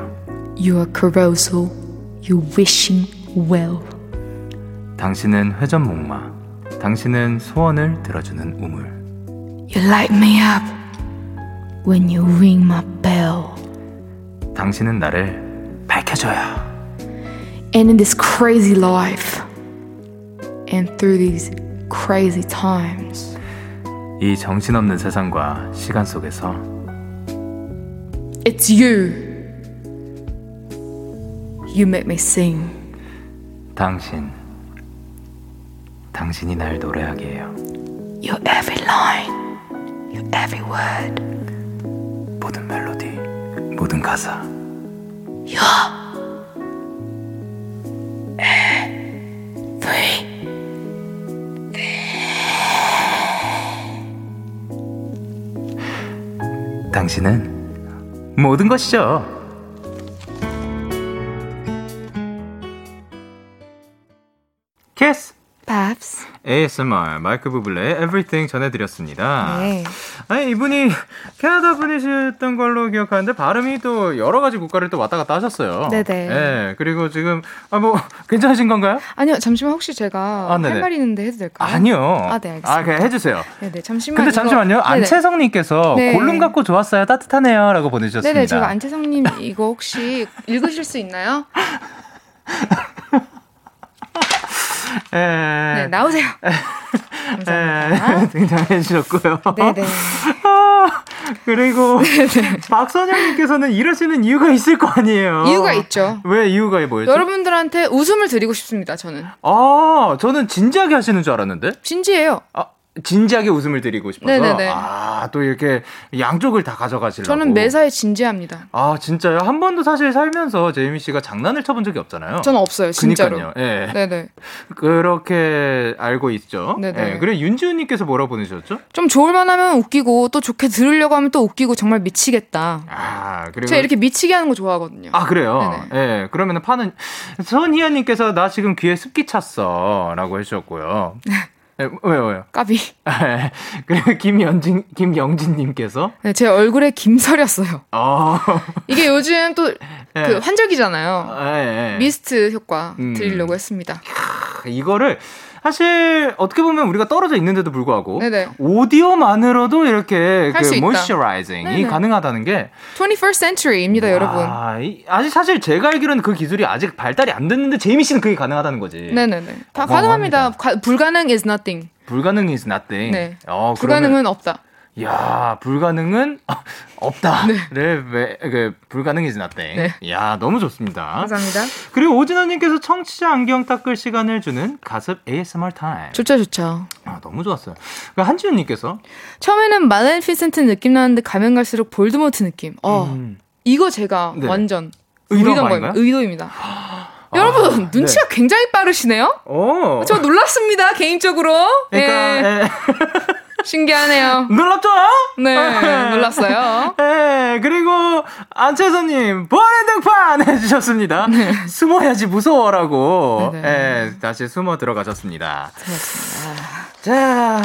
You are carousal. You're wishing well. 당신은 회전목마, 당신은 소원을 들어주는 우물. You light me up when you ring my bell. 당신은 나를 밝혀줘요. And in this crazy life, and through these crazy times, 이 정신없는 세상과 시간 속에서 it's you. You make me sing. 당신, 당신이 날 노래하게 해요. Your every line, your every word. 모든 멜로디, 모든 가사. Free. 당신은 모든 것이죠. ASMR 마이크 부블레의 Everything 전해드렸습니다. 네. 아니 이분이 캐나다 분이셨던 걸로 기억하는데 발음이 또 여러 가지 국가를 또 왔다 갔다 하셨어요. 네네. 예, 그리고 지금 아 뭐 괜찮으신 건가요? 아니요, 잠시만 혹시 제가 아, 네네. 할 말이 있는데 해도 될까요? 아니요. 아, 네, 알겠습니다. 아, 그냥 해주세요. 네네, 잠시만. 근데 이거- 잠시만요. 네네. 안채성님께서 네. 골룸 갖고 좋았어요. 따뜻하네요라고 보내주셨습니다. 네네, 제가 안채성님 이거 혹시 읽으실 수 있나요? [laughs] 예. 네, 나오세요. 감사합니다. 예, 등장해 주셨고요. 네네. 아, 그리고 [laughs] 박선영님께서는 이러시는 이유가 있을 거 아니에요. 이유가 있죠. 왜 이유가 뭐였죠? 여러분들한테 웃음을 드리고 싶습니다, 저는. 아, 저는 진지하게 하시는 줄 알았는데. 진지해요. 아, 진지하게 웃음을 드리고 싶어서. 네네네. 아, 또 이렇게 양쪽을 다 가져가시려고. 저는 매사에 진지합니다. 아, 진짜요? 한 번도 사실 살면서 제이미 씨가 장난을 쳐본 적이 없잖아요. 저는 없어요, 진짜로. 그니까요. 예. 네네. 그렇게 알고 있죠. 네네. 예. 그래 윤지훈님께서 뭐라 보내셨죠? 좀 좋을만 하면 웃기고 또 좋게 들으려고 하면 또 웃기고 정말 미치겠다. 아, 그리고 제가 이렇게 미치게 하는 거 좋아하거든요. 아 그래요. 예. 그러면은 파는 손희연님께서 나 지금 귀에 습기 찼어라고 해주셨고요. [laughs] 예, 왜요, 왜요? 까비. 예. [laughs] 그리고 김연진 김영진님께서 네, 제 얼굴에 김설였어요. 어, [laughs] 이게 요즘 또그 예. 환절기잖아요. 예, 예. 미스트 효과 음. 드리려고 했습니다. 이거를 사실 어떻게 보면 우리가 떨어져 있는데도 불구하고 네네. 오디오만으로도 이렇게 그. 모이스처라이징이 네네. 가능하다는 게 21st century입니다, 여러분. 아, 이- 아직 사실 제가 알기로는 그 기술이 아직 발달이 안 됐는데 제이미 씨는 그게 가능하다는 거지. 네 네 네. 다 어마어마합니다. 가능합니다. 가- 불가능 is nothing. 불가능 is nothing. 네. 어, 불가능은 없다. 야, 불가능은 [laughs] 없다를 왜, 그, 불가능 is nothing. 네. 야, 너무 좋습니다. 감사합니다. 그리고 오진아님께서 청취자 안경 닦을 시간을 주는 가습 ASMR 타임. 좋죠, 좋죠. 아, 너무 좋았어요. 그 한지훈님께서 처음에는 말렌피센트 느낌 나는데 가면 갈수록 볼드모트 느낌. 어, 음, 이거 제가 네. 완전 의도한? 거입니다. 의도입니다. [gasps] 여러분 눈치가 굉장히 빠르시네요. 오. 저 놀랐습니다 개인적으로. 그러니까 예, 예. [laughs] 신기하네요. 놀랍죠? 네, 놀랐어요. 예, 그리고 안채선님 보안의 등판 [laughs] 해주셨습니다. 숨어야지 무서워라고. 네, 네. 예, 다시 숨어 들어가셨습니다. 그렇습니다. 자,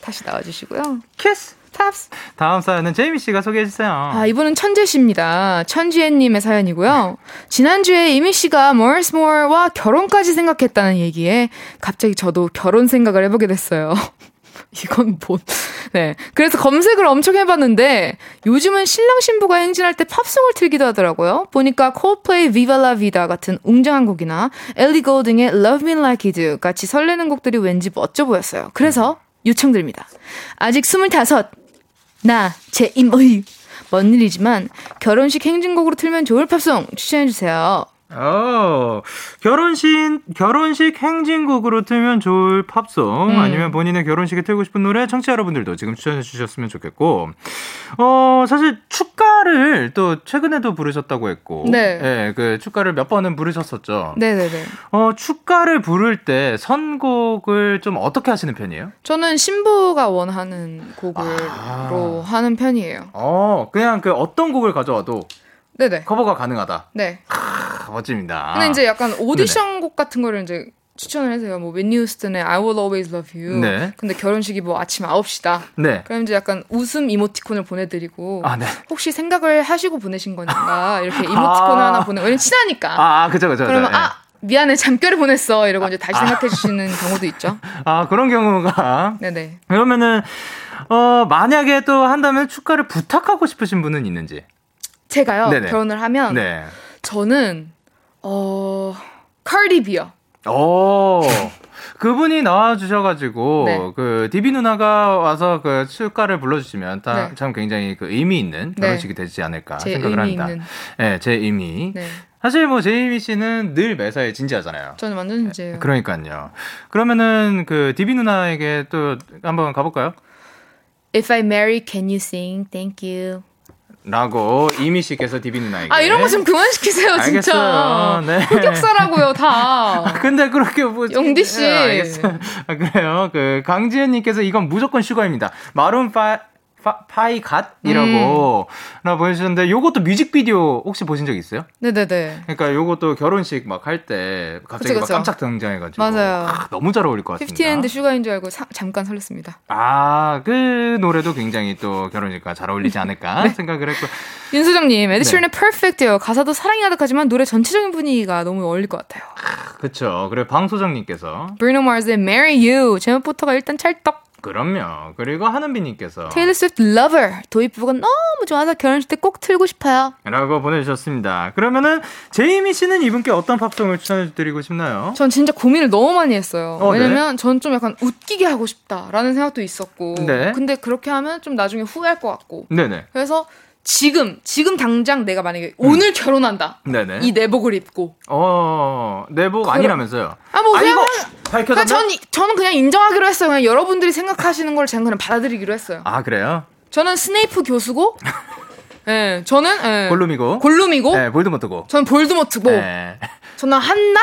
다시 나와주시고요. Kiss. Pops. 다음 사연은 제이미 씨가 소개해 주세요. 아, 이분은 천지혜 씨입니다. 천지혜님의 사연이고요. 지난주에 제이미 씨가 Moore와 결혼까지 생각했다는 얘기에 갑자기 저도 결혼 생각을 해보게 됐어요. 이건 뭐, [laughs] 네. 그래서 검색을 엄청 해봤는데 요즘은 신랑 신부가 행진할 때 팝송을 틀기도 하더라고요. 보니까 콜플레이 La Vida 같은 웅장한 곡이나 엘리 고딩의 Love Me Like You Do 같이 설레는 곡들이 왠지 멋져 보였어요. 그래서 요청드립니다. 아직 스물다섯, 나, 제 임의. 먼 일이지만 결혼식 행진곡으로 틀면 좋을 팝송 추천해주세요. 어, 결혼식, 결혼식 행진곡으로 틀면 좋을 팝송, 음. 아니면 본인의 결혼식에 틀고 싶은 노래, 청취자 여러분들도 지금 추천해 주셨으면 좋겠고, 어, 사실 축가를 또 최근에도 부르셨다고 했고, 네. 예, 그 축가를 몇 번은 부르셨었죠. 네네네. 어, 축가를 부를 때 선곡을 좀 어떻게 하시는 편이에요? 저는 신부가 원하는 곡으로 아. 하는 편이에요. 어, 그냥 그 어떤 곡을 가져와도 네네. 커버가 가능하다. 네. 아, 멋집니다. 근데 이제 약간 오디션 곡 같은 거를 이제 추천을 해서요. 뭐 웬니 휴스턴의 I Will Always Love You. 네. 근데 결혼식이 뭐 아침 9시다. 네. 그럼 이제 약간 웃음 이모티콘을 보내드리고 아, 네. 혹시 생각을 하시고 보내신 건가 이렇게 이모티콘을 아. 하나 보내. 왜냐면 친하니까. 아, 아, 그죠, 그죠. 그죠. 그러면 예. 아 미안해 잠결에 보냈어 이러고 이제 다시 생각해 주시는 [laughs] 경우도 있죠. 아, 그런 경우가. 네네. 그러면은, 어, 만약에 또 한다면 축가를 부탁하고 싶으신 분은 있는지. 제가요 네네. 결혼을 하면 네. 저는 어 카디비요. 오. 그분이 나와주셔가지고, 네. 그, 디비 누나가 와서 그 축가를 불러주시면 다- 네. 참 굉장히 그 의미 있는 네. 결혼식이 되지 않을까 제 생각을 합니다. 네, 제이미. 네. 사실 뭐 제이미 씨는 늘 매사에 진지하잖아요. 저는 완전 이제 그러니까요. 그러면은 그 디비 누나에게 또 한번 가볼까요? If I marry, can you sing? Thank you. 라고 제이미 씨께서 디비 누나에게. 아 이런 거 좀 그만 시키세요 진짜. 알겠어요. 네. 흑역사라고요 다. [laughs] 근데 그렇게 뭐 영디 씨. 예, 알겠어요. 아, 그래요. 그 강지현 님께서 이건 무조건 Sugar입니다. 마룬 파 파이 갓이라고 음. 나 보여주셨는데 요것도 뮤직비디오 혹시 보신 적 있어요? 네네네. 그러니까 요것도 결혼식 막 할 때 갑자기 그쵸, 막 그쵸. 깜짝 등장해가지고 맞아요. 아, 너무 잘 어울릴 것 같습니다. BTS의 슈가인 줄 알고 사- 잠깐 설렜습니다. 아, 그 노래도 굉장히 또 결혼식과 잘 어울리지 않을까 [laughs] 네. 생각을 했고. 윤수정님, 네. 에드시런의 Perfect요. 가사도 사랑이 가득하지만 노래 전체적인 분위기가 너무 어울릴 것 같아요. 그쵸. 그리고 방소정님께서. Bruno Mars의 Marry You. 제목부터가 일단 찰떡. 그럼요. 그리고 하는비님께서. 테일러 스위프트 Lover. 도입부가 너무 좋아서 결혼식 때 꼭 틀고 싶어요. 라고 보내주셨습니다. 그러면은, 제이미 씨는 이분께 어떤 팝송을 추천해드리고 싶나요? 전 진짜 고민을 너무 많이 했어요. 어, 네. 왜냐면 전좀 약간 웃기게 하고 싶다라는 생각도 있었고. 네. 근데 그렇게 하면 좀 나중에 후회할 것 같고. 네네. 그래서 지금, 지금 당장 내가 만약에 오늘 결혼한다. 음. 네네. 이 내복을 입고. 어, 내복 아니라면서요. 아, 뭐, 그냥. 그냥 밝혀졌나? 전, 저는 그냥 인정하기로 했어요. 그냥 여러분들이 생각하시는 걸 제가 그냥 받아들이기로 했어요. 아, 그래요? 저는 스네이프 교수고, [laughs] 예, 저는, 예. 골룸이고. 골룸이고, 네, 볼드모트고. 저는 볼드모트고, 네. 저는 한낱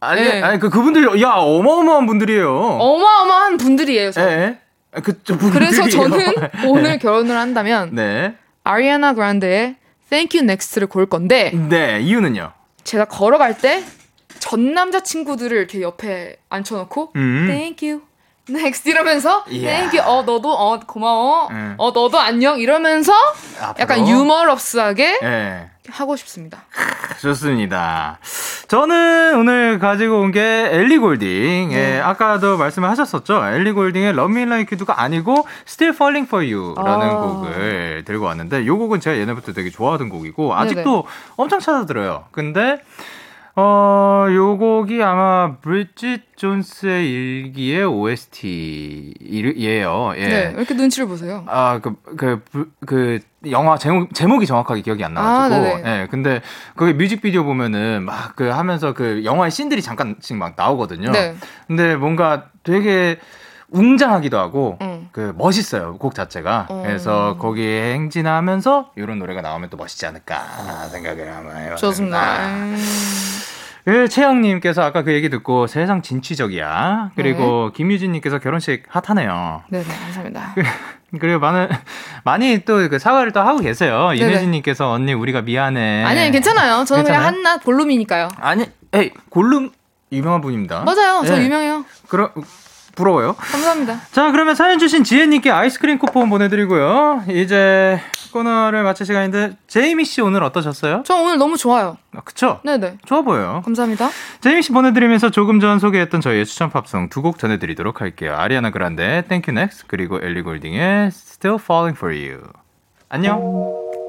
아니, 네. 아니, 그, 그분들, 야, 어마어마한 분들이에요. 어마어마한 분들이에요. 저. 예. 아, 그쪽 분들이에요. 그래서 저는 [laughs] 오늘 결혼을 한다면, 네. 아리아나 그란데의 Thank You Next를 고를 건데, 네, 이유는요? 제가 걸어갈 때, 전 남자 친구들을 이렇게 옆에 앉혀놓고, 음. Thank You Next 이러면서. Thank You, 어, 너도, 어, 고마워. 음. 어, 너도 안녕. 이러면서, 앞으로. 약간 유머러스하게 예. 하고 싶습니다. 좋습니다. 저는 오늘 가지고 온 게 엘리 골딩. 네. 예, 아까도 말씀을 하셨었죠. 엘리 골딩의 Love Me Like You가 아니고 Still Falling For You라는 아. 곡을 들고 왔는데 이 곡은 제가 예전부터 되게 좋아하던 곡이고 아직도 엄청 찾아 들어요. 근데 어, 요 곡이 아마 브리짓 존스의 일기의 OST예요. 예. 네, 왜 이렇게 눈치를 보세요? 아, 그, 그, 그, 그 영화 제목, 제목이 정확하게 기억이 안 아, 나가지고. 네네. 예, 근데 거기 뮤직비디오 보면은 막 그 하면서 그 영화의 씬들이 잠깐씩 막 나오거든요. 네. 근데 뭔가 되게 웅장하기도 하고, 응. 그 멋있어요, 곡 자체가. 어. 그래서 거기에 행진하면서 이런 노래가 나오면 또 멋있지 않을까 생각을 한번 해봤습니다. 좋습니다. 음. 그 채영님께서 아까 그 얘기 듣고 세상 진취적이야. 그리고 김유진님께서 결혼식 핫하네요. 네네, 감사합니다. 그리고 많은 많이 또 그 사과를 또 하고 계세요. 네네. 이내진님께서 언니 우리가 미안해. 아니, 괜찮아요. 저는 그냥 괜찮아요? 한낱 볼룸이니까요. 아니, 에이 골룸 유명한 분입니다. 맞아요. 저 네. 유명해요. 그럼 부러워요. 감사합니다. 자, 그러면 사연 주신 지혜님께 아이스크림 쿠폰 보내드리고요. 이제 코너를 마칠 시간인데 제이미 씨 오늘 어떠셨어요? 저 오늘 너무 좋아요. 아, 그쵸? 네네. 좋아 보여요. 감사합니다. 제이미 씨 보내드리면서 조금 전 소개했던 저희의 추천 팝송 두 곡 전해드리도록 할게요. 아리아나 그란데 Thank You Next 그리고 엘리 골딩의 Still Falling For You. 안녕.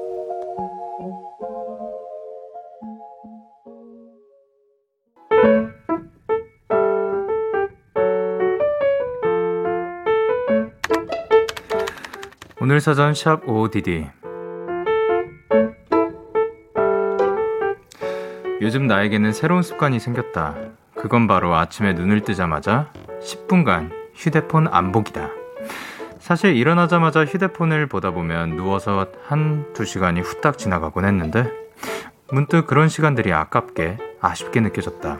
오늘 사전 샵 OODD 요즘 나에게는 새로운 습관이 생겼다. 그건 바로 아침에 눈을 뜨자마자 10분간 휴대폰 안 보기다. 사실 일어나자마자 휴대폰을 보다 보면 누워서 한 두 시간이 후딱 지나가곤 했는데 문득 그런 시간들이 아깝게 아쉽게 느껴졌다.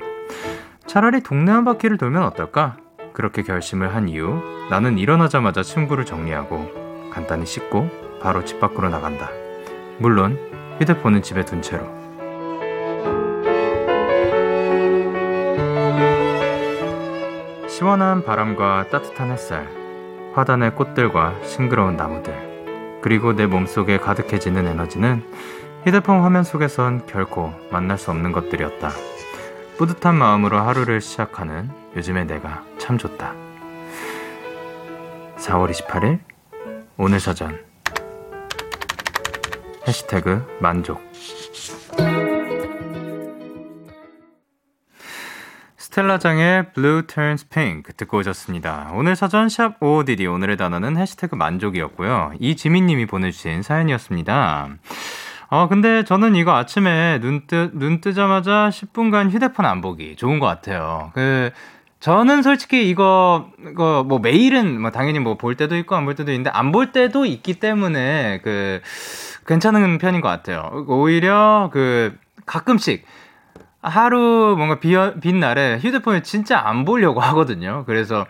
차라리 동네 한 바퀴를 돌면 어떨까? 그렇게 결심을 한 이후 나는 일어나자마자 침구를 정리하고 간단히 씻고 바로 집 밖으로 나간다. 물론 휴대폰은 집에 둔 채로. 시원한 바람과 따뜻한 햇살, 화단의 꽃들과 싱그러운 나무들, 그리고 내 몸속에 가득해지는 에너지는 휴대폰 화면 속에선 결코 만날 수 없는 것들이었다. 뿌듯한 마음으로 하루를 시작하는 요즘의 내가 참 좋다. 4월 28일 오늘 사전 해시태그 만족 스텔라장의 Blue Turns Pink 듣고 오셨습니다. 오늘 사전 샵 OODD 오늘의 단어는 해시태그 만족이었고요. 이지민님이 보내주신 사연이었습니다. 어, 근데 저는 이거 아침에 눈, 뜨, 눈 뜨자마자 10분간 휴대폰 안 보기 좋은 것 같아요. 그, 저는 솔직히 이거, 이거 뭐 매일은 뭐 당연히 뭐 볼 때도 있고 안 볼 때도 있는데 안 볼 때도 있기 때문에 그, 괜찮은 편인 것 같아요. 오히려 그, 가끔씩 하루 뭔가 비, 빈 날에 휴대폰을 진짜 안 보려고 하거든요. 그래서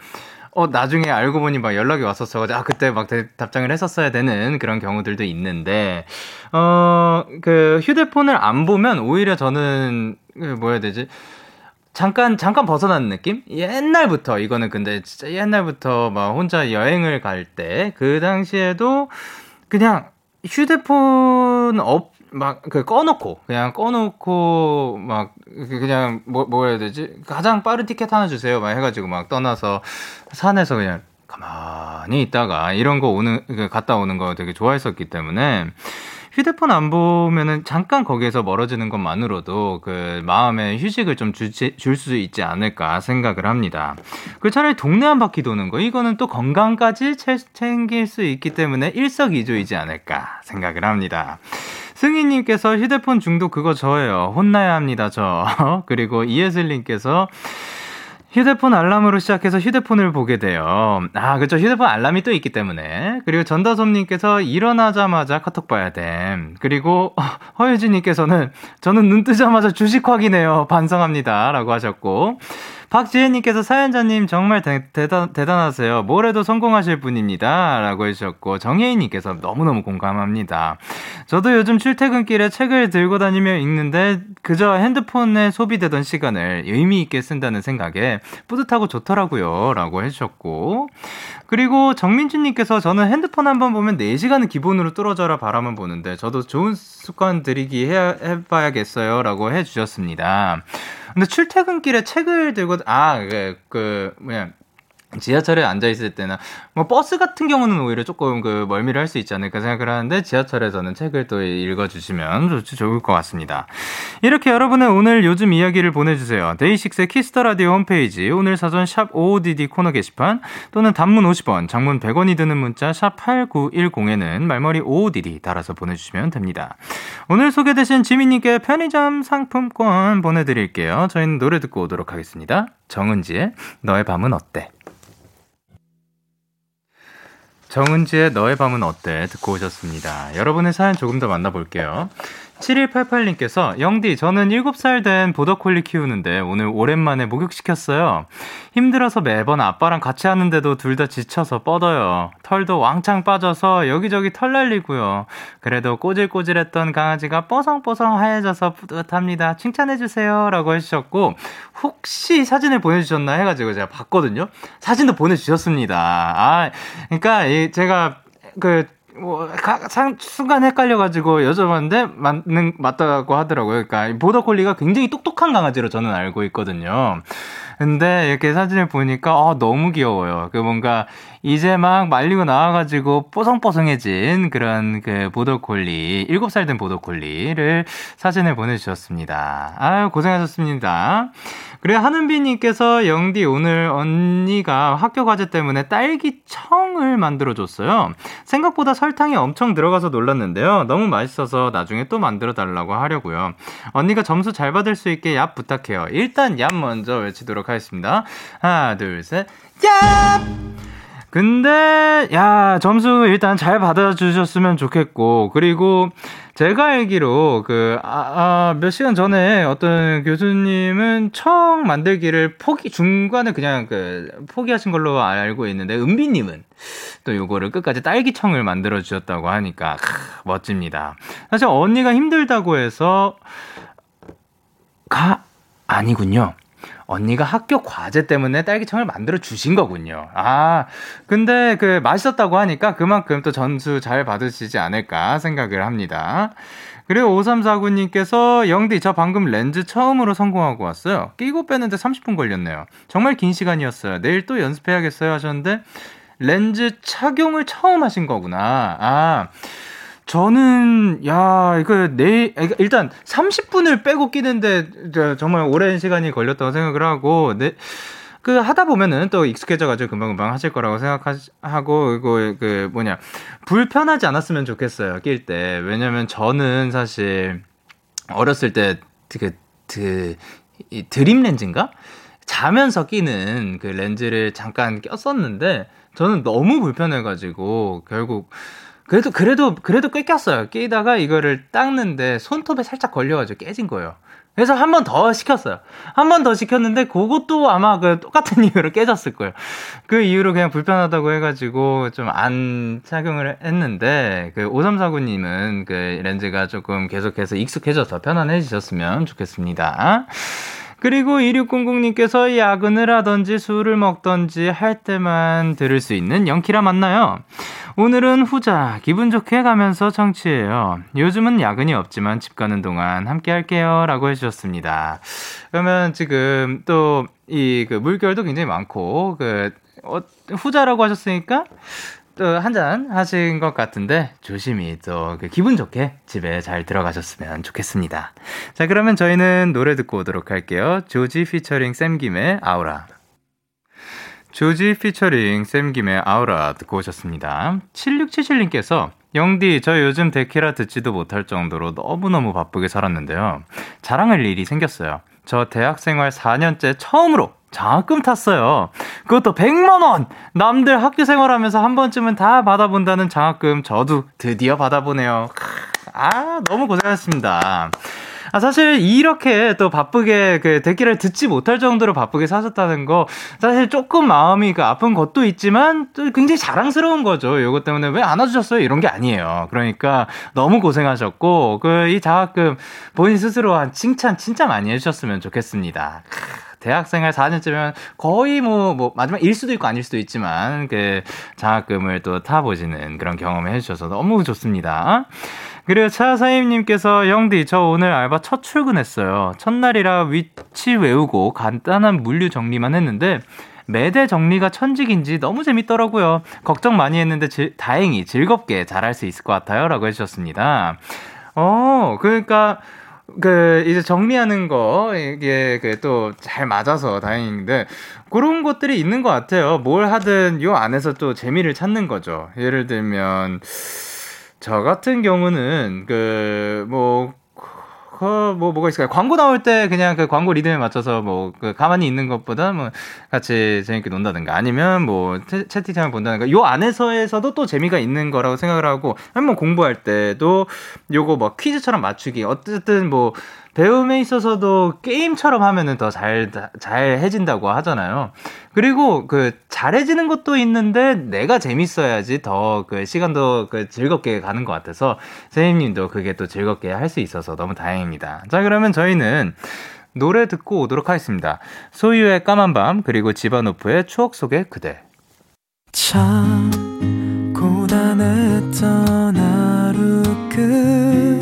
어 나중에 알고 보니 막 연락이 왔었어. 아 그때 막 대- 답장을 했었어야 되는 그런 경우들도 있는데 어 그 휴대폰을 안 보면 오히려 저는 그 뭐야 되지? 잠깐 잠깐 벗어나는 느낌? 옛날부터 이거는 근데 진짜 옛날부터 막 혼자 여행을 갈 때 그 당시에도 그냥 휴대폰 없막그 꺼놓고 그냥 꺼놓고 막 그- 그냥 뭐 뭐 해야 되지 가장 빠른 티켓 하나 주세요 막 해가지고 막 떠나서 산에서 그냥 가만히 있다가 이런 거 오는 그 갔다 오는 거 되게 좋아했었기 때문에 휴대폰 안 보면은 잠깐 거기에서 멀어지는 것만으로도 그 마음의 휴식을 좀 줄 수 있지 않을까 생각을 합니다. 그 차라리 동네 한 바퀴 도는 거 이거는 또 건강까지 채- 챙길 수 있기 때문에 일석이조이지 않을까 생각을 합니다. 승희님께서 휴대폰 중독 그거 저예요. 혼나야 합니다, 저. [laughs] 그리고 이예슬님께서 휴대폰 알람으로 시작해서 휴대폰을 보게 돼요. 아, 그쵸. 휴대폰 알람이 또 있기 때문에. 그리고 전다솜님께서 일어나자마자 카톡 봐야 돼. 그리고 어, 허유진님께서는 저는 눈 뜨자마자 주식 확인해요. 반성합니다. 라고 하셨고. 박지혜님께서 사연자님 정말 대, 대단, 대단하세요. 뭘 해도 성공하실 분입니다. 라고 해주셨고, 정혜인님께서 너무너무 공감합니다. 저도 요즘 출퇴근길에 책을 들고 다니며 읽는데, 그저 핸드폰에 소비되던 시간을 의미있게 쓴다는 생각에 뿌듯하고 좋더라고요. 라고 해주셨고, 그리고 정민주님께서 저는 핸드폰 한 번 보면 4시간은 기본으로 뚫어져라 바라만 보는데, 저도 좋은 습관 들이기 해, 해봐야겠어요. 라고 해주셨습니다. 근데 출퇴근길에 책을 들고 아그 그 뭐야 지하철에 앉아 있을 때나 뭐 버스 같은 경우는 오히려 조금 그 멀미를 할 수 있지 않을까 생각을 하는데 지하철에서는 책을 또 읽어주시면 좋, 좋을 것 같습니다. 이렇게 여러분의 오늘 요즘 이야기를 보내주세요. 데이식스의 Kiss the Radio 홈페이지 오늘 사전 샵 55DD 코너 게시판 또는 단문 50원, 장문 100원이 드는 문자 샵 8910에는 말머리 55DD 달아서 보내주시면 됩니다. 오늘 소개되신 지민님께 편의점 상품권 보내드릴게요. 저희는 노래 듣고 오도록 하겠습니다. 정은지의 너의 밤은 어때? 정은지의 너의 밤은 어때? 듣고 오셨습니다. 여러분의 사연 조금 더 만나볼게요. 7188님께서 영디 저는 7살 된 보더콜리 키우는데 오늘 오랜만에 목욕시켰어요. 힘들어서 매번 아빠랑 같이 하는데도 둘 다 지쳐서 뻗어요. 털도 왕창 빠져서 여기저기 털 날리고요. 그래도 꼬질꼬질했던 강아지가 뽀송뽀송 하얘져서 뿌듯합니다. 칭찬해주세요. 라고 해주셨고 혹시 사진을 보내주셨나 해가지고 제가 봤거든요. 사진도 보내주셨습니다. 아, 그러니까 이 제가 그 뭐, 가, 상, 순간 헷갈려가지고 여쭤봤는데, 맞는, 맞다고 하더라고요. 그러니까, 이 보더콜리가 굉장히 똑똑한 강아지로 저는 알고 있거든요. 근데 이렇게 사진을 보니까, 아, 너무 귀여워요. 그 뭔가, 이제 막 말리고 나와가지고 뽀송뽀송해진 그런 그 보더콜리, 7살 된 보더콜리를 사진을 보내주셨습니다. 아유, 고생하셨습니다. 그래, 하는비님께서 영디 오늘 언니가 학교 과제 때문에 딸기청을 만들어줬어요. 생각보다 설탕이 엄청 들어가서 놀랐는데요. 너무 맛있어서 나중에 또 만들어 달라고 하려고요. 언니가 점수 잘 받을 수 있게 얍 부탁해요. 일단 얍 먼저 외치도록 하겠습니다. 하나, 둘, 셋, 얍! 근데 야 점수 일단 잘 받아주셨으면 좋겠고 그리고 제가 알기로 그 아, 아, 몇 시간 전에 어떤 교수님은 청 만들기를 포기 중간에 그냥 그 포기하신 걸로 알고 있는데 은비님은 또 요거를 끝까지 딸기청을 만들어 주셨다고 하니까 크, 멋집니다. 사실 언니가 힘들다고 해서 가 아니군요. 언니가 학교 과제 때문에 딸기청을 만들어 주신 거군요. 아, 근데 그 맛있었다고 하니까 그만큼 또 전수 잘 받으시지 않을까 생각을 합니다. 그리고 5349님께서 영디 저 방금 렌즈 처음으로 성공하고 왔어요. 끼고 빼는데 30분 걸렸네요. 정말 긴 시간이었어요. 내일 또 연습해야겠어요 하셨는데 렌즈 착용을 처음 하신 거구나. 아. 저는 야 이거 내 일단 30분을 빼고 끼는데 정말 오랜 시간이 걸렸다고 생각을 하고 내, 그 하다 보면은 또 익숙해져가지고 금방금방 하실 거라고 생각하고 이거 그 뭐냐. 불편하지 않았으면 좋겠어요 낄 때. 왜냐면 저는 사실 어렸을 때 그 그, 이 드림 렌즈인가? 자면서 끼는 그 렌즈를 잠깐 꼈었는데 저는 너무 불편해가지고 결국 그래도 그래도 그래도 꽤 꼈어요. 끼다가 이거를 닦는데 손톱에 살짝 걸려가지고 깨진 거예요. 그래서 한 번 더 시켰어요. 한 번 더 시켰는데 그것도 아마 그 똑같은 [laughs] 이유로 깨졌을 거예요. 그 이유로 그냥 불편하다고 해가지고 좀 안 착용을 했는데 그 5349님은 그 렌즈가 조금 계속해서 익숙해져서 편안해지셨으면 좋겠습니다. 그리고 2600님께서 야근을 하던지 술을 먹던지 할 때만 들을 수 있는 영키라 맞나요? 오늘은 후자 기분 좋게 가면서 청취해요. 요즘은 야근이 없지만 집 가는 동안 함께 할게요. 라고 해주셨습니다. 그러면 지금 또 이 그 물결도 굉장히 많고 그 어, 후자라고 하셨으니까 또 한 잔 하신 것 같은데 조심히 또그 기분 좋게 집에 잘 들어가셨으면 좋겠습니다. 자 그러면 저희는 노래 듣고 오도록 할게요. 조지 피처링 샘김의 아우라. 조지 피처링 샘김의 아우라 듣고 오셨습니다. 7677님께서 영디, 저 요즘 데키라 듣지도 못할 정도로 너무너무 바쁘게 살았는데요. 자랑할 일이 생겼어요. 저 대학 생활 4년째 처음으로 장학금 탔어요. 그것도 100만원! 남들 학교 생활하면서 한 번쯤은 다 받아본다는 장학금 저도 드디어 받아보네요. 아, 너무 고생하셨습니다. 아, 사실 이렇게 또 바쁘게 그 데키를 듣지 못할 정도로 바쁘게 사셨다는 거 사실 조금 마음이 그 아픈 것도 있지만 또 굉장히 자랑스러운 거죠. 이것 때문에 왜 안아주셨어요? 이런 게 아니에요. 그러니까 너무 고생하셨고 그 이 장학금 본인 스스로 한 칭찬 진짜 많이 해주셨으면 좋겠습니다. 대학생활 4년째면 거의 뭐, 뭐, 마지막 일 수도 있고 아닐 수도 있지만, 그, 장학금을 또 타보시는 그런 경험을 해주셔서 너무 좋습니다. 그리고 차사임님께서 영디 저 오늘 알바 첫 출근했어요. 첫날이라 위치 외우고 간단한 물류 정리만 했는데 매대 정리가 천직인지 너무 재밌더라고요. 걱정 많이 했는데 지, 다행히 즐겁게 잘할 수 있을 것 같아요 라고 해주셨습니다. 어 그러니까 그 이제 정리하는 거 이게 그 또 잘 맞아서 다행인데 그런 것들이 있는 것 같아요. 뭘 하든 요 안에서 또 재미를 찾는 거죠. 예를 들면 저 같은 경우는 그 뭐 그, 뭐, 뭐가 있을까요? 광고 나올 때 그냥 그 광고 리듬에 맞춰서 뭐, 그 가만히 있는 것보다 뭐, 같이 재밌게 논다든가 아니면 뭐, 채, 채팅창을 본다든가 요 안에서에서도 또 재미가 있는 거라고 생각을 하고, 한번 공부할 때도 요거 뭐 퀴즈처럼 맞추기. 어쨌든 뭐, 배움에 있어서도 게임처럼 하면은 더 잘, 잘 해진다고 하잖아요. 그리고 그 잘해지는 것도 있는데 내가 재밌어야지 더 그 시간도 그 즐겁게 가는 것 같아서 선생님도 그게 또 즐겁게 할 수 있어서 너무 다행입니다. 자, 그러면 저희는 노래 듣고 오도록 하겠습니다. 소유의 까만 밤, 그리고 지바노프의 추억 속의 그대. 참 고단했던 하루 끝널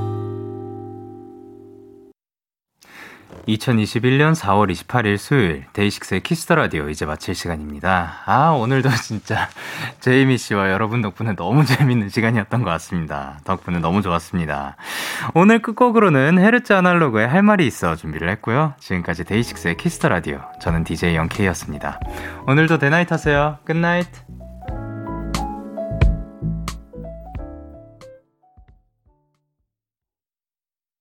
2021년 4월 28일 수요일 데이식스의 Kiss the Radio 이제 마칠 시간입니다. 아 오늘도 [laughs] 진짜 제이미 씨와 여러분 덕분에 너무 재밌는 시간이었던 것 같습니다. 덕분에 너무 좋았습니다. 오늘 끝곡으로는 헤르츠 아날로그의 할 말이 있어 준비를 했고요. 지금까지 데이식스의 Kiss the Radio 저는 DJ 영케이였습니다. 오늘도 데night 하세요. Good night.